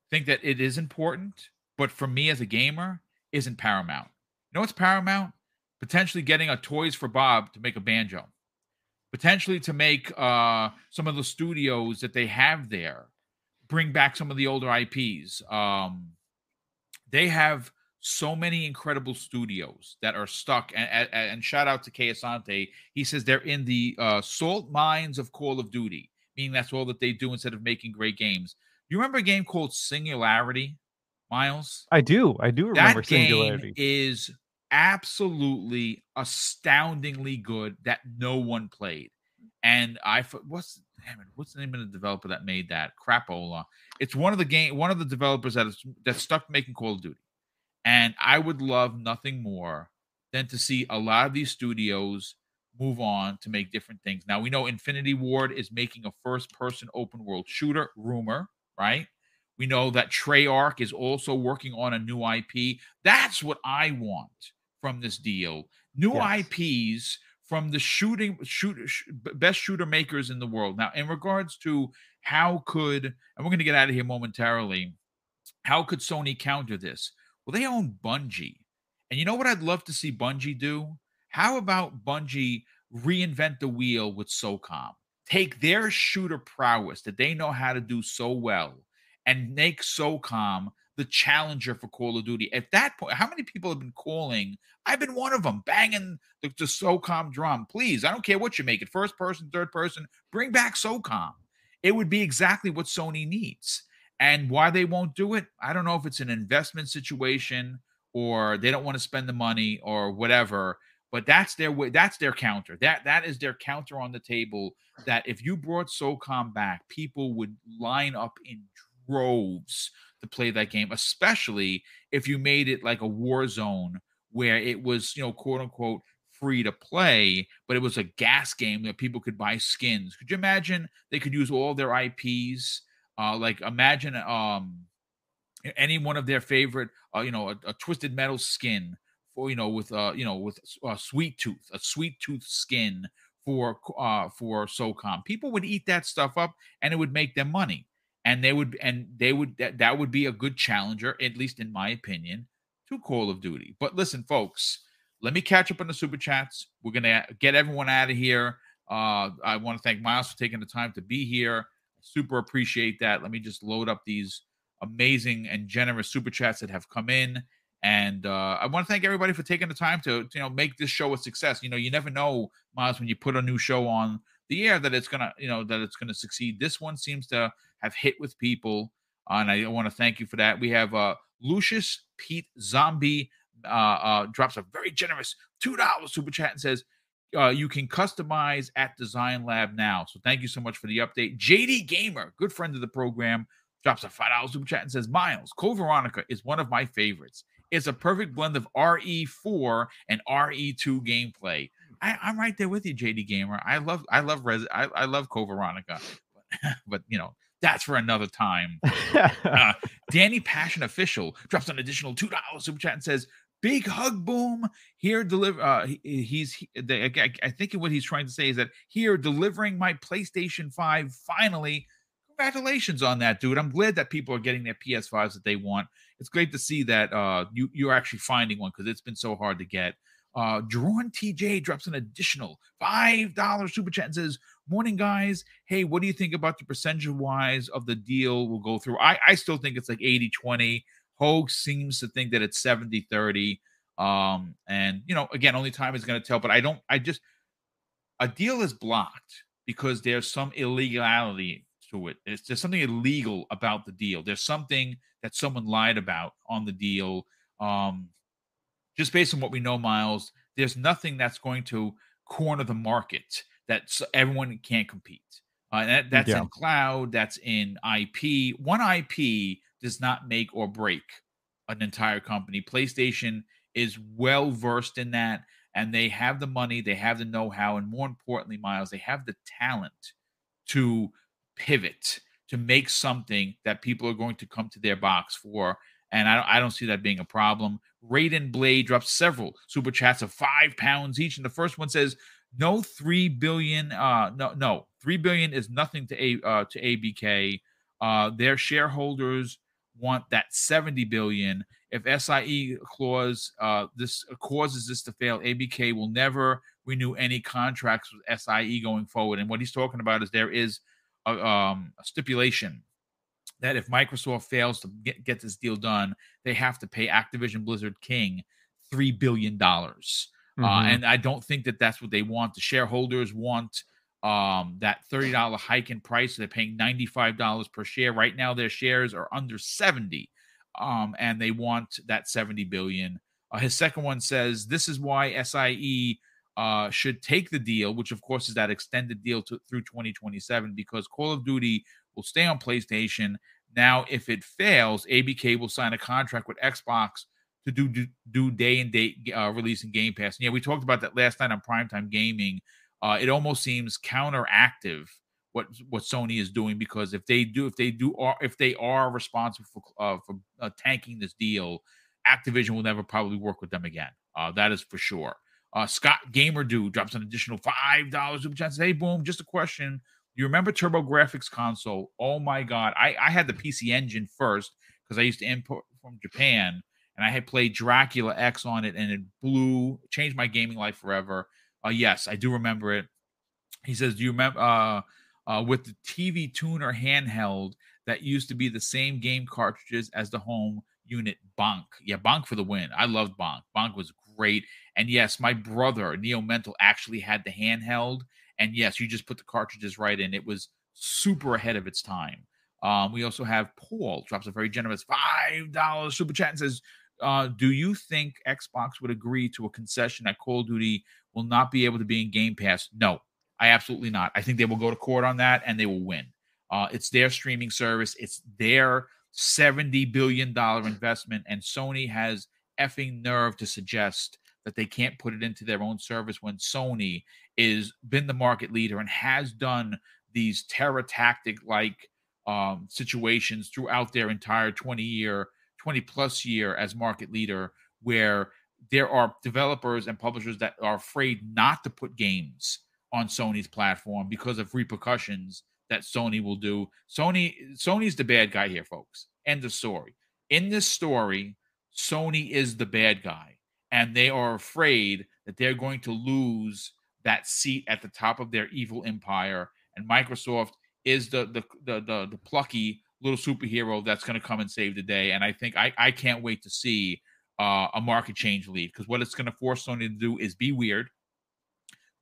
think that it is important. But for me as a gamer, isn't paramount. You know what's paramount? Potentially getting a Toys for Bob to make a banjo, potentially to make uh, some of the studios that they have there bring back some of the older IPs. Um, they have so many incredible studios that are stuck. And, and, and shout out to Kay Asante. He says they're in the uh, salt mines of Call of Duty, meaning that's all that they do instead of making great games. You remember a game called Singularity, Miles? I do. I do remember that game Singularity. Is absolutely astoundingly good that no one played. And I what's damn it, what's the name of the developer that made that? Crapola. It's one of the game one of the developers that is that stuck making Call of Duty. And I would love nothing more than to see a lot of these studios move on to make different things. Now we know Infinity Ward is making a first-person open world shooter, rumor, right? We know that Treyarch is also working on a new IP. That's what I want from this deal. New yes. IPs from the shooting shoot, sh- best shooter makers in the world. Now, in regards to how could and we're going to get out of here momentarily, how could Sony counter this? Well, they own Bungie. And you know what I'd love to see Bungie do? How about Bungie reinvent the wheel with SOCOM? Take their shooter prowess that they know how to do so well and make SOCOM the challenger for Call of Duty. At that point, how many people have been calling? I've been one of them, banging the, the SOCOM drum. Please, I don't care what you make it first person, third person, bring back SOCOM. It would be exactly what Sony needs. And why they won't do it, I don't know if it's an investment situation or they don't want to spend the money or whatever. But that's their way. That's their counter. That that is their counter on the table. That if you brought SOCOM back, people would line up in droves to play that game, especially if you made it like a war zone where it was, you know, quote unquote free to play, but it was a GaaS game that people could buy skins. Could you imagine they could use all their IPs uh, like imagine um, any one of their favorite, uh, you know, a, a, twisted metal skin for you know with uh you know with a sweet tooth, a sweet tooth skin for uh for SOCOM. People would eat that stuff up, and it would make them money, and they would and they would that, that would be a good challenger, at least in my opinion, to Call of Duty. But listen, folks, let me catch up on the super chats. We're gonna get everyone out of here. Uh, I want to thank Miles for taking the time to be here. Super appreciate that. Let me just load up these amazing and generous super chats that have come in. And uh, I want to thank everybody for taking the time to, you know make this show a success. You know, you never know, Miles, when you put a new show on the air that it's gonna, you know, that it's gonna succeed. This one seems to have hit with people, uh, and I want to thank you for that. We have uh, Lucius Pete Zombie uh, uh, drops a very generous two dollars super chat and says, uh, you can customize at Design Lab now. So thank you so much for the update. JD Gamer, good friend of the program, drops a five dollars super chat and says, "Miles, Code Veronica is one of my favorites. It's a perfect blend of RE4 and RE2 gameplay. I, am right there with you, JD Gamer. I love, I love, Res, I, I love Code Veronica, but, [laughs] but you know." That's for another time. [laughs] uh, Danny Passion Official drops an additional $2 super chat and says, big hug boom here deliver uh he, he's he, I, I think what he's trying to say is that here delivering my playstation 5 finally congratulations on that dude i'm glad that people are getting their ps5s that they want it's great to see that uh you you're actually finding one because it's been so hard to get Uh, Drawn TJ drops an additional $5 super chat and says, Morning, guys. Hey, what do you think about the percentage wise of the deal we'll go through? I, I still think it's like 80 20. Hoeg seems to think that it's 70 30. Um, and, you know, again, only time is going to tell, but I don't, I just, a deal is blocked because there's some illegality to it. It's, there's something illegal about the deal. There's something that someone lied about on the deal. Um, just based on what we know, Miles, there's nothing that's going to corner the market that everyone can't compete. Uh, that, that's yeah. in cloud, that's in IP. One IP does not make or break an entire company. PlayStation is well versed in that, and they have the money, they have the know how, and more importantly, Miles, they have the talent to pivot to make something that people are going to come to their box for. And I don't, I don't see that being a problem. Raiden Blade drops several super chats of five pounds each. And the first one says, no three billion, uh, no, no, three billion is nothing to a uh, to ABK. Uh, their shareholders want that 70 billion. If SIE clause uh, this causes this to fail, ABK will never renew any contracts with SIE going forward. And what he's talking about is there is a, um, a stipulation that if Microsoft fails to get, get this deal done, they have to pay Activision Blizzard King three billion dollars. Uh, mm-hmm. Uh, and I don't think that that's what they want. The shareholders want um, that thirty dollar hike in price. So they're paying ninety five dollars per share right now. Their shares are under seventy, um, and they want that seventy billion. Uh, his second one says this is why SIE uh, should take the deal, which of course is that extended deal to, through 2027, because Call of Duty will stay on PlayStation. Now, if it fails, ABK will sign a contract with Xbox to do do, do day and date uh, release in Game Pass. And yeah, we talked about that last night on Primetime Gaming. Uh, it almost seems counteractive what what Sony is doing because if they do if they do are if they are responsible for uh, for uh, tanking this deal, Activision will never probably work with them again. Uh, that is for sure. Uh, Scott Gamer Dude drops an additional five dollars super chat. Hey, boom! Just a question. You remember TurboGrafx console? Oh my god! I I had the PC Engine first because I used to import from Japan, and I had played Dracula X on it, and it blew, changed my gaming life forever. Uh, yes, I do remember it. He says, "Do you remember uh, uh, with the TV tuner handheld that used to be the same game cartridges as the home unit? Bonk, yeah, Bonk for the win. I loved Bonk. Bonk was great. And yes, my brother Neo Mental actually had the handheld, and yes, you just put the cartridges right in. It was super ahead of its time. Um, we also have Paul drops a very generous five dollars super chat and says, uh, "Do you think Xbox would agree to a concession that Call of Duty will not be able to be in Game Pass?" No, I absolutely not. I think they will go to court on that and they will win. Uh, it's their streaming service. It's their seventy billion dollar investment, and Sony has effing nerve to suggest that they can't put it into their own service when Sony is been the market leader and has done these terror tactic like um, situations throughout their entire 20 year 20 plus year as market leader where there are developers and publishers that are afraid not to put games on Sony's platform because of repercussions that Sony will do. Sony Sony's the bad guy here folks. End of story. In this story, Sony is the bad guy, and they are afraid that they're going to lose that seat at the top of their evil empire. And Microsoft is the the the the, the plucky little superhero that's going to come and save the day. And I think I I can't wait to see uh, a market change lead because what it's going to force Sony to do is be weird,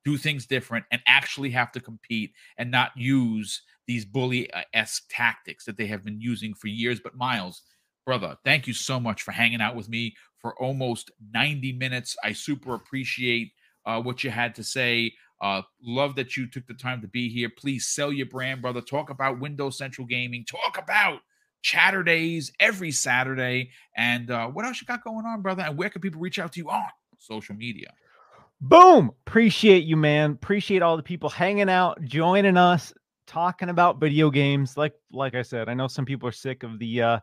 do things different, and actually have to compete and not use these bully esque tactics that they have been using for years. But Miles, brother, thank you so much for hanging out with me for almost 90 minutes. I super appreciate uh, what you had to say. Uh, love that you took the time to be here. Please sell your brand, brother. Talk about Windows Central Gaming. Talk about Chatterdays every Saturday. And uh, what else you got going on, brother? And where can people reach out to you on social media? Boom. Appreciate you, man. Appreciate all the people hanging out, joining us, talking about video games. Like like I said, I know some people are sick of the uh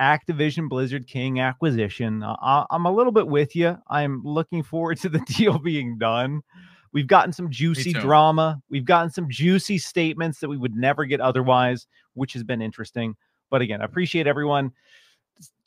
Activision Blizzard King acquisition. Uh, I'm a little bit with you. I'm looking forward to the [laughs] deal being done. We've gotten some juicy drama. We've gotten some juicy statements that we would never get otherwise, which has been interesting. But again, I appreciate everyone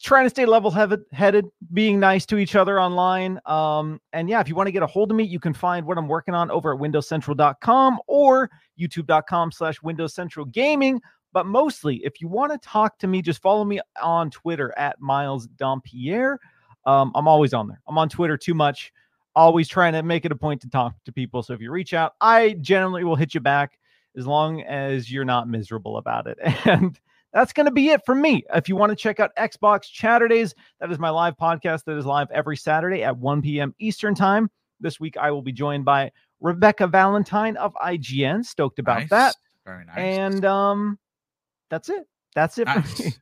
trying to stay level headed, being nice to each other online. Um, and yeah, if you want to get a hold of me, you can find what I'm working on over at windowscentral.com or youtube.com slash Windows Central Gaming. But mostly, if you want to talk to me, just follow me on Twitter at Miles Dompier. Um, I'm always on there. I'm on Twitter too much, always trying to make it a point to talk to people. So if you reach out, I generally will hit you back as long as you're not miserable about it. [laughs] And that's going to be it for me. If you want to check out Xbox Chatterdays, that is my live podcast that is live every Saturday at 1 p.m. Eastern Time. This week, I will be joined by Rebecca Valentine of IGN. Stoked about nice. that. Very nice. And um, that's it. That's it nice. for me.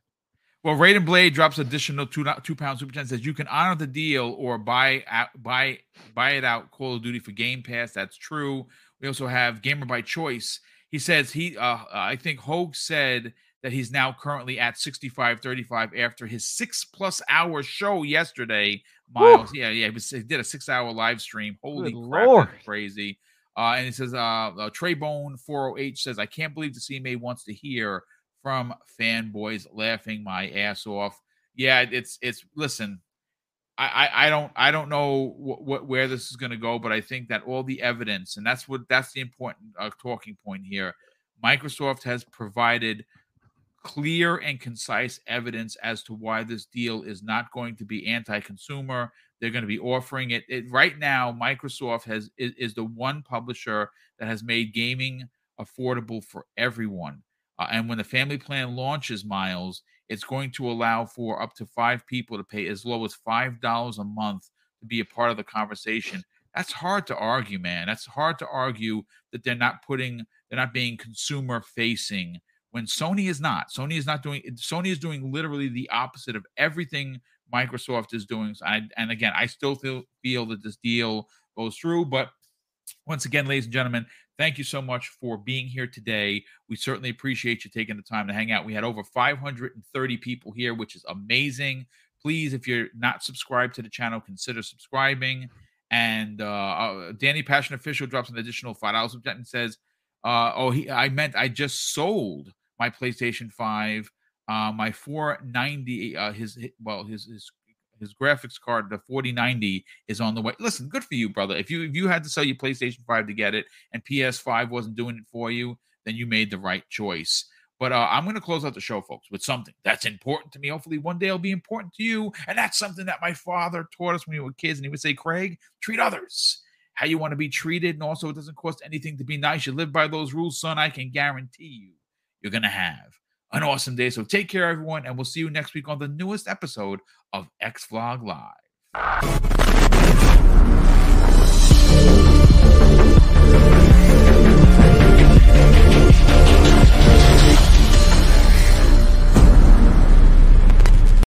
Well, Raiden Blade drops additional two two pounds super chat says you can honor the deal or buy out, buy buy it out Call of Duty for Game Pass. That's true. We also have Gamer by Choice. He says he uh, I think Hoeg said that he's now currently at 65 35 after his six plus hour show yesterday. Miles, yeah, yeah, he, was, he, did a six hour live stream. Holy Good crap, Lord. crazy. Uh, and he says, uh, uh, Traybone 408 says, I can't believe the CMA wants to hear from fanboys laughing my ass off. Yeah, it's it's listen. I, I, don't I don't know what, what where this is going to go, but I think that all the evidence, and that's what that's the important uh, talking point here. Microsoft has provided clear and concise evidence as to why this deal is not going to be anti-consumer. They're going to be offering it, it right now. Microsoft has is, is, the one publisher that has made gaming affordable for everyone. Uh, and when the family plan launches, Miles, it's going to allow for up to five people to pay as low as five dollars a month to be a part of the conversation. That's hard to argue, man. That's hard to argue that they're not putting, they're not being consumer facing when Sony is not. Sony is not doing. Sony is doing literally the opposite of everything Microsoft is doing. I, and again, I still feel feel that this deal goes through, but once again, ladies and gentlemen, thank you so much for being here today. We certainly appreciate you taking the time to hang out. We had over 530 people here, which is amazing. Please, if you're not subscribed to the channel, consider subscribing. And uh, uh Danny Passion Official drops an additional five dollars and says, uh, "Oh, he, I meant I just sold my PlayStation Five, uh, my 490, uh, his well, his his his graphics card, the 4090, is on the way. Listen, good for you, brother. If you if you had to sell your PlayStation 5 to get it, and PS5 wasn't doing it for you, then you made the right choice. But uh, I'm going to close out the show, folks, with something that's important to me. Hopefully, one day it'll be important to you. And that's something that my father taught us when we were kids. And he would say, Craig, treat others how you want to be treated. And also, it doesn't cost anything to be nice. You live by those rules, son. I can guarantee you, you're going to have an awesome day. So take care, everyone, and we'll see you next week on the newest episode of X Vlog Live.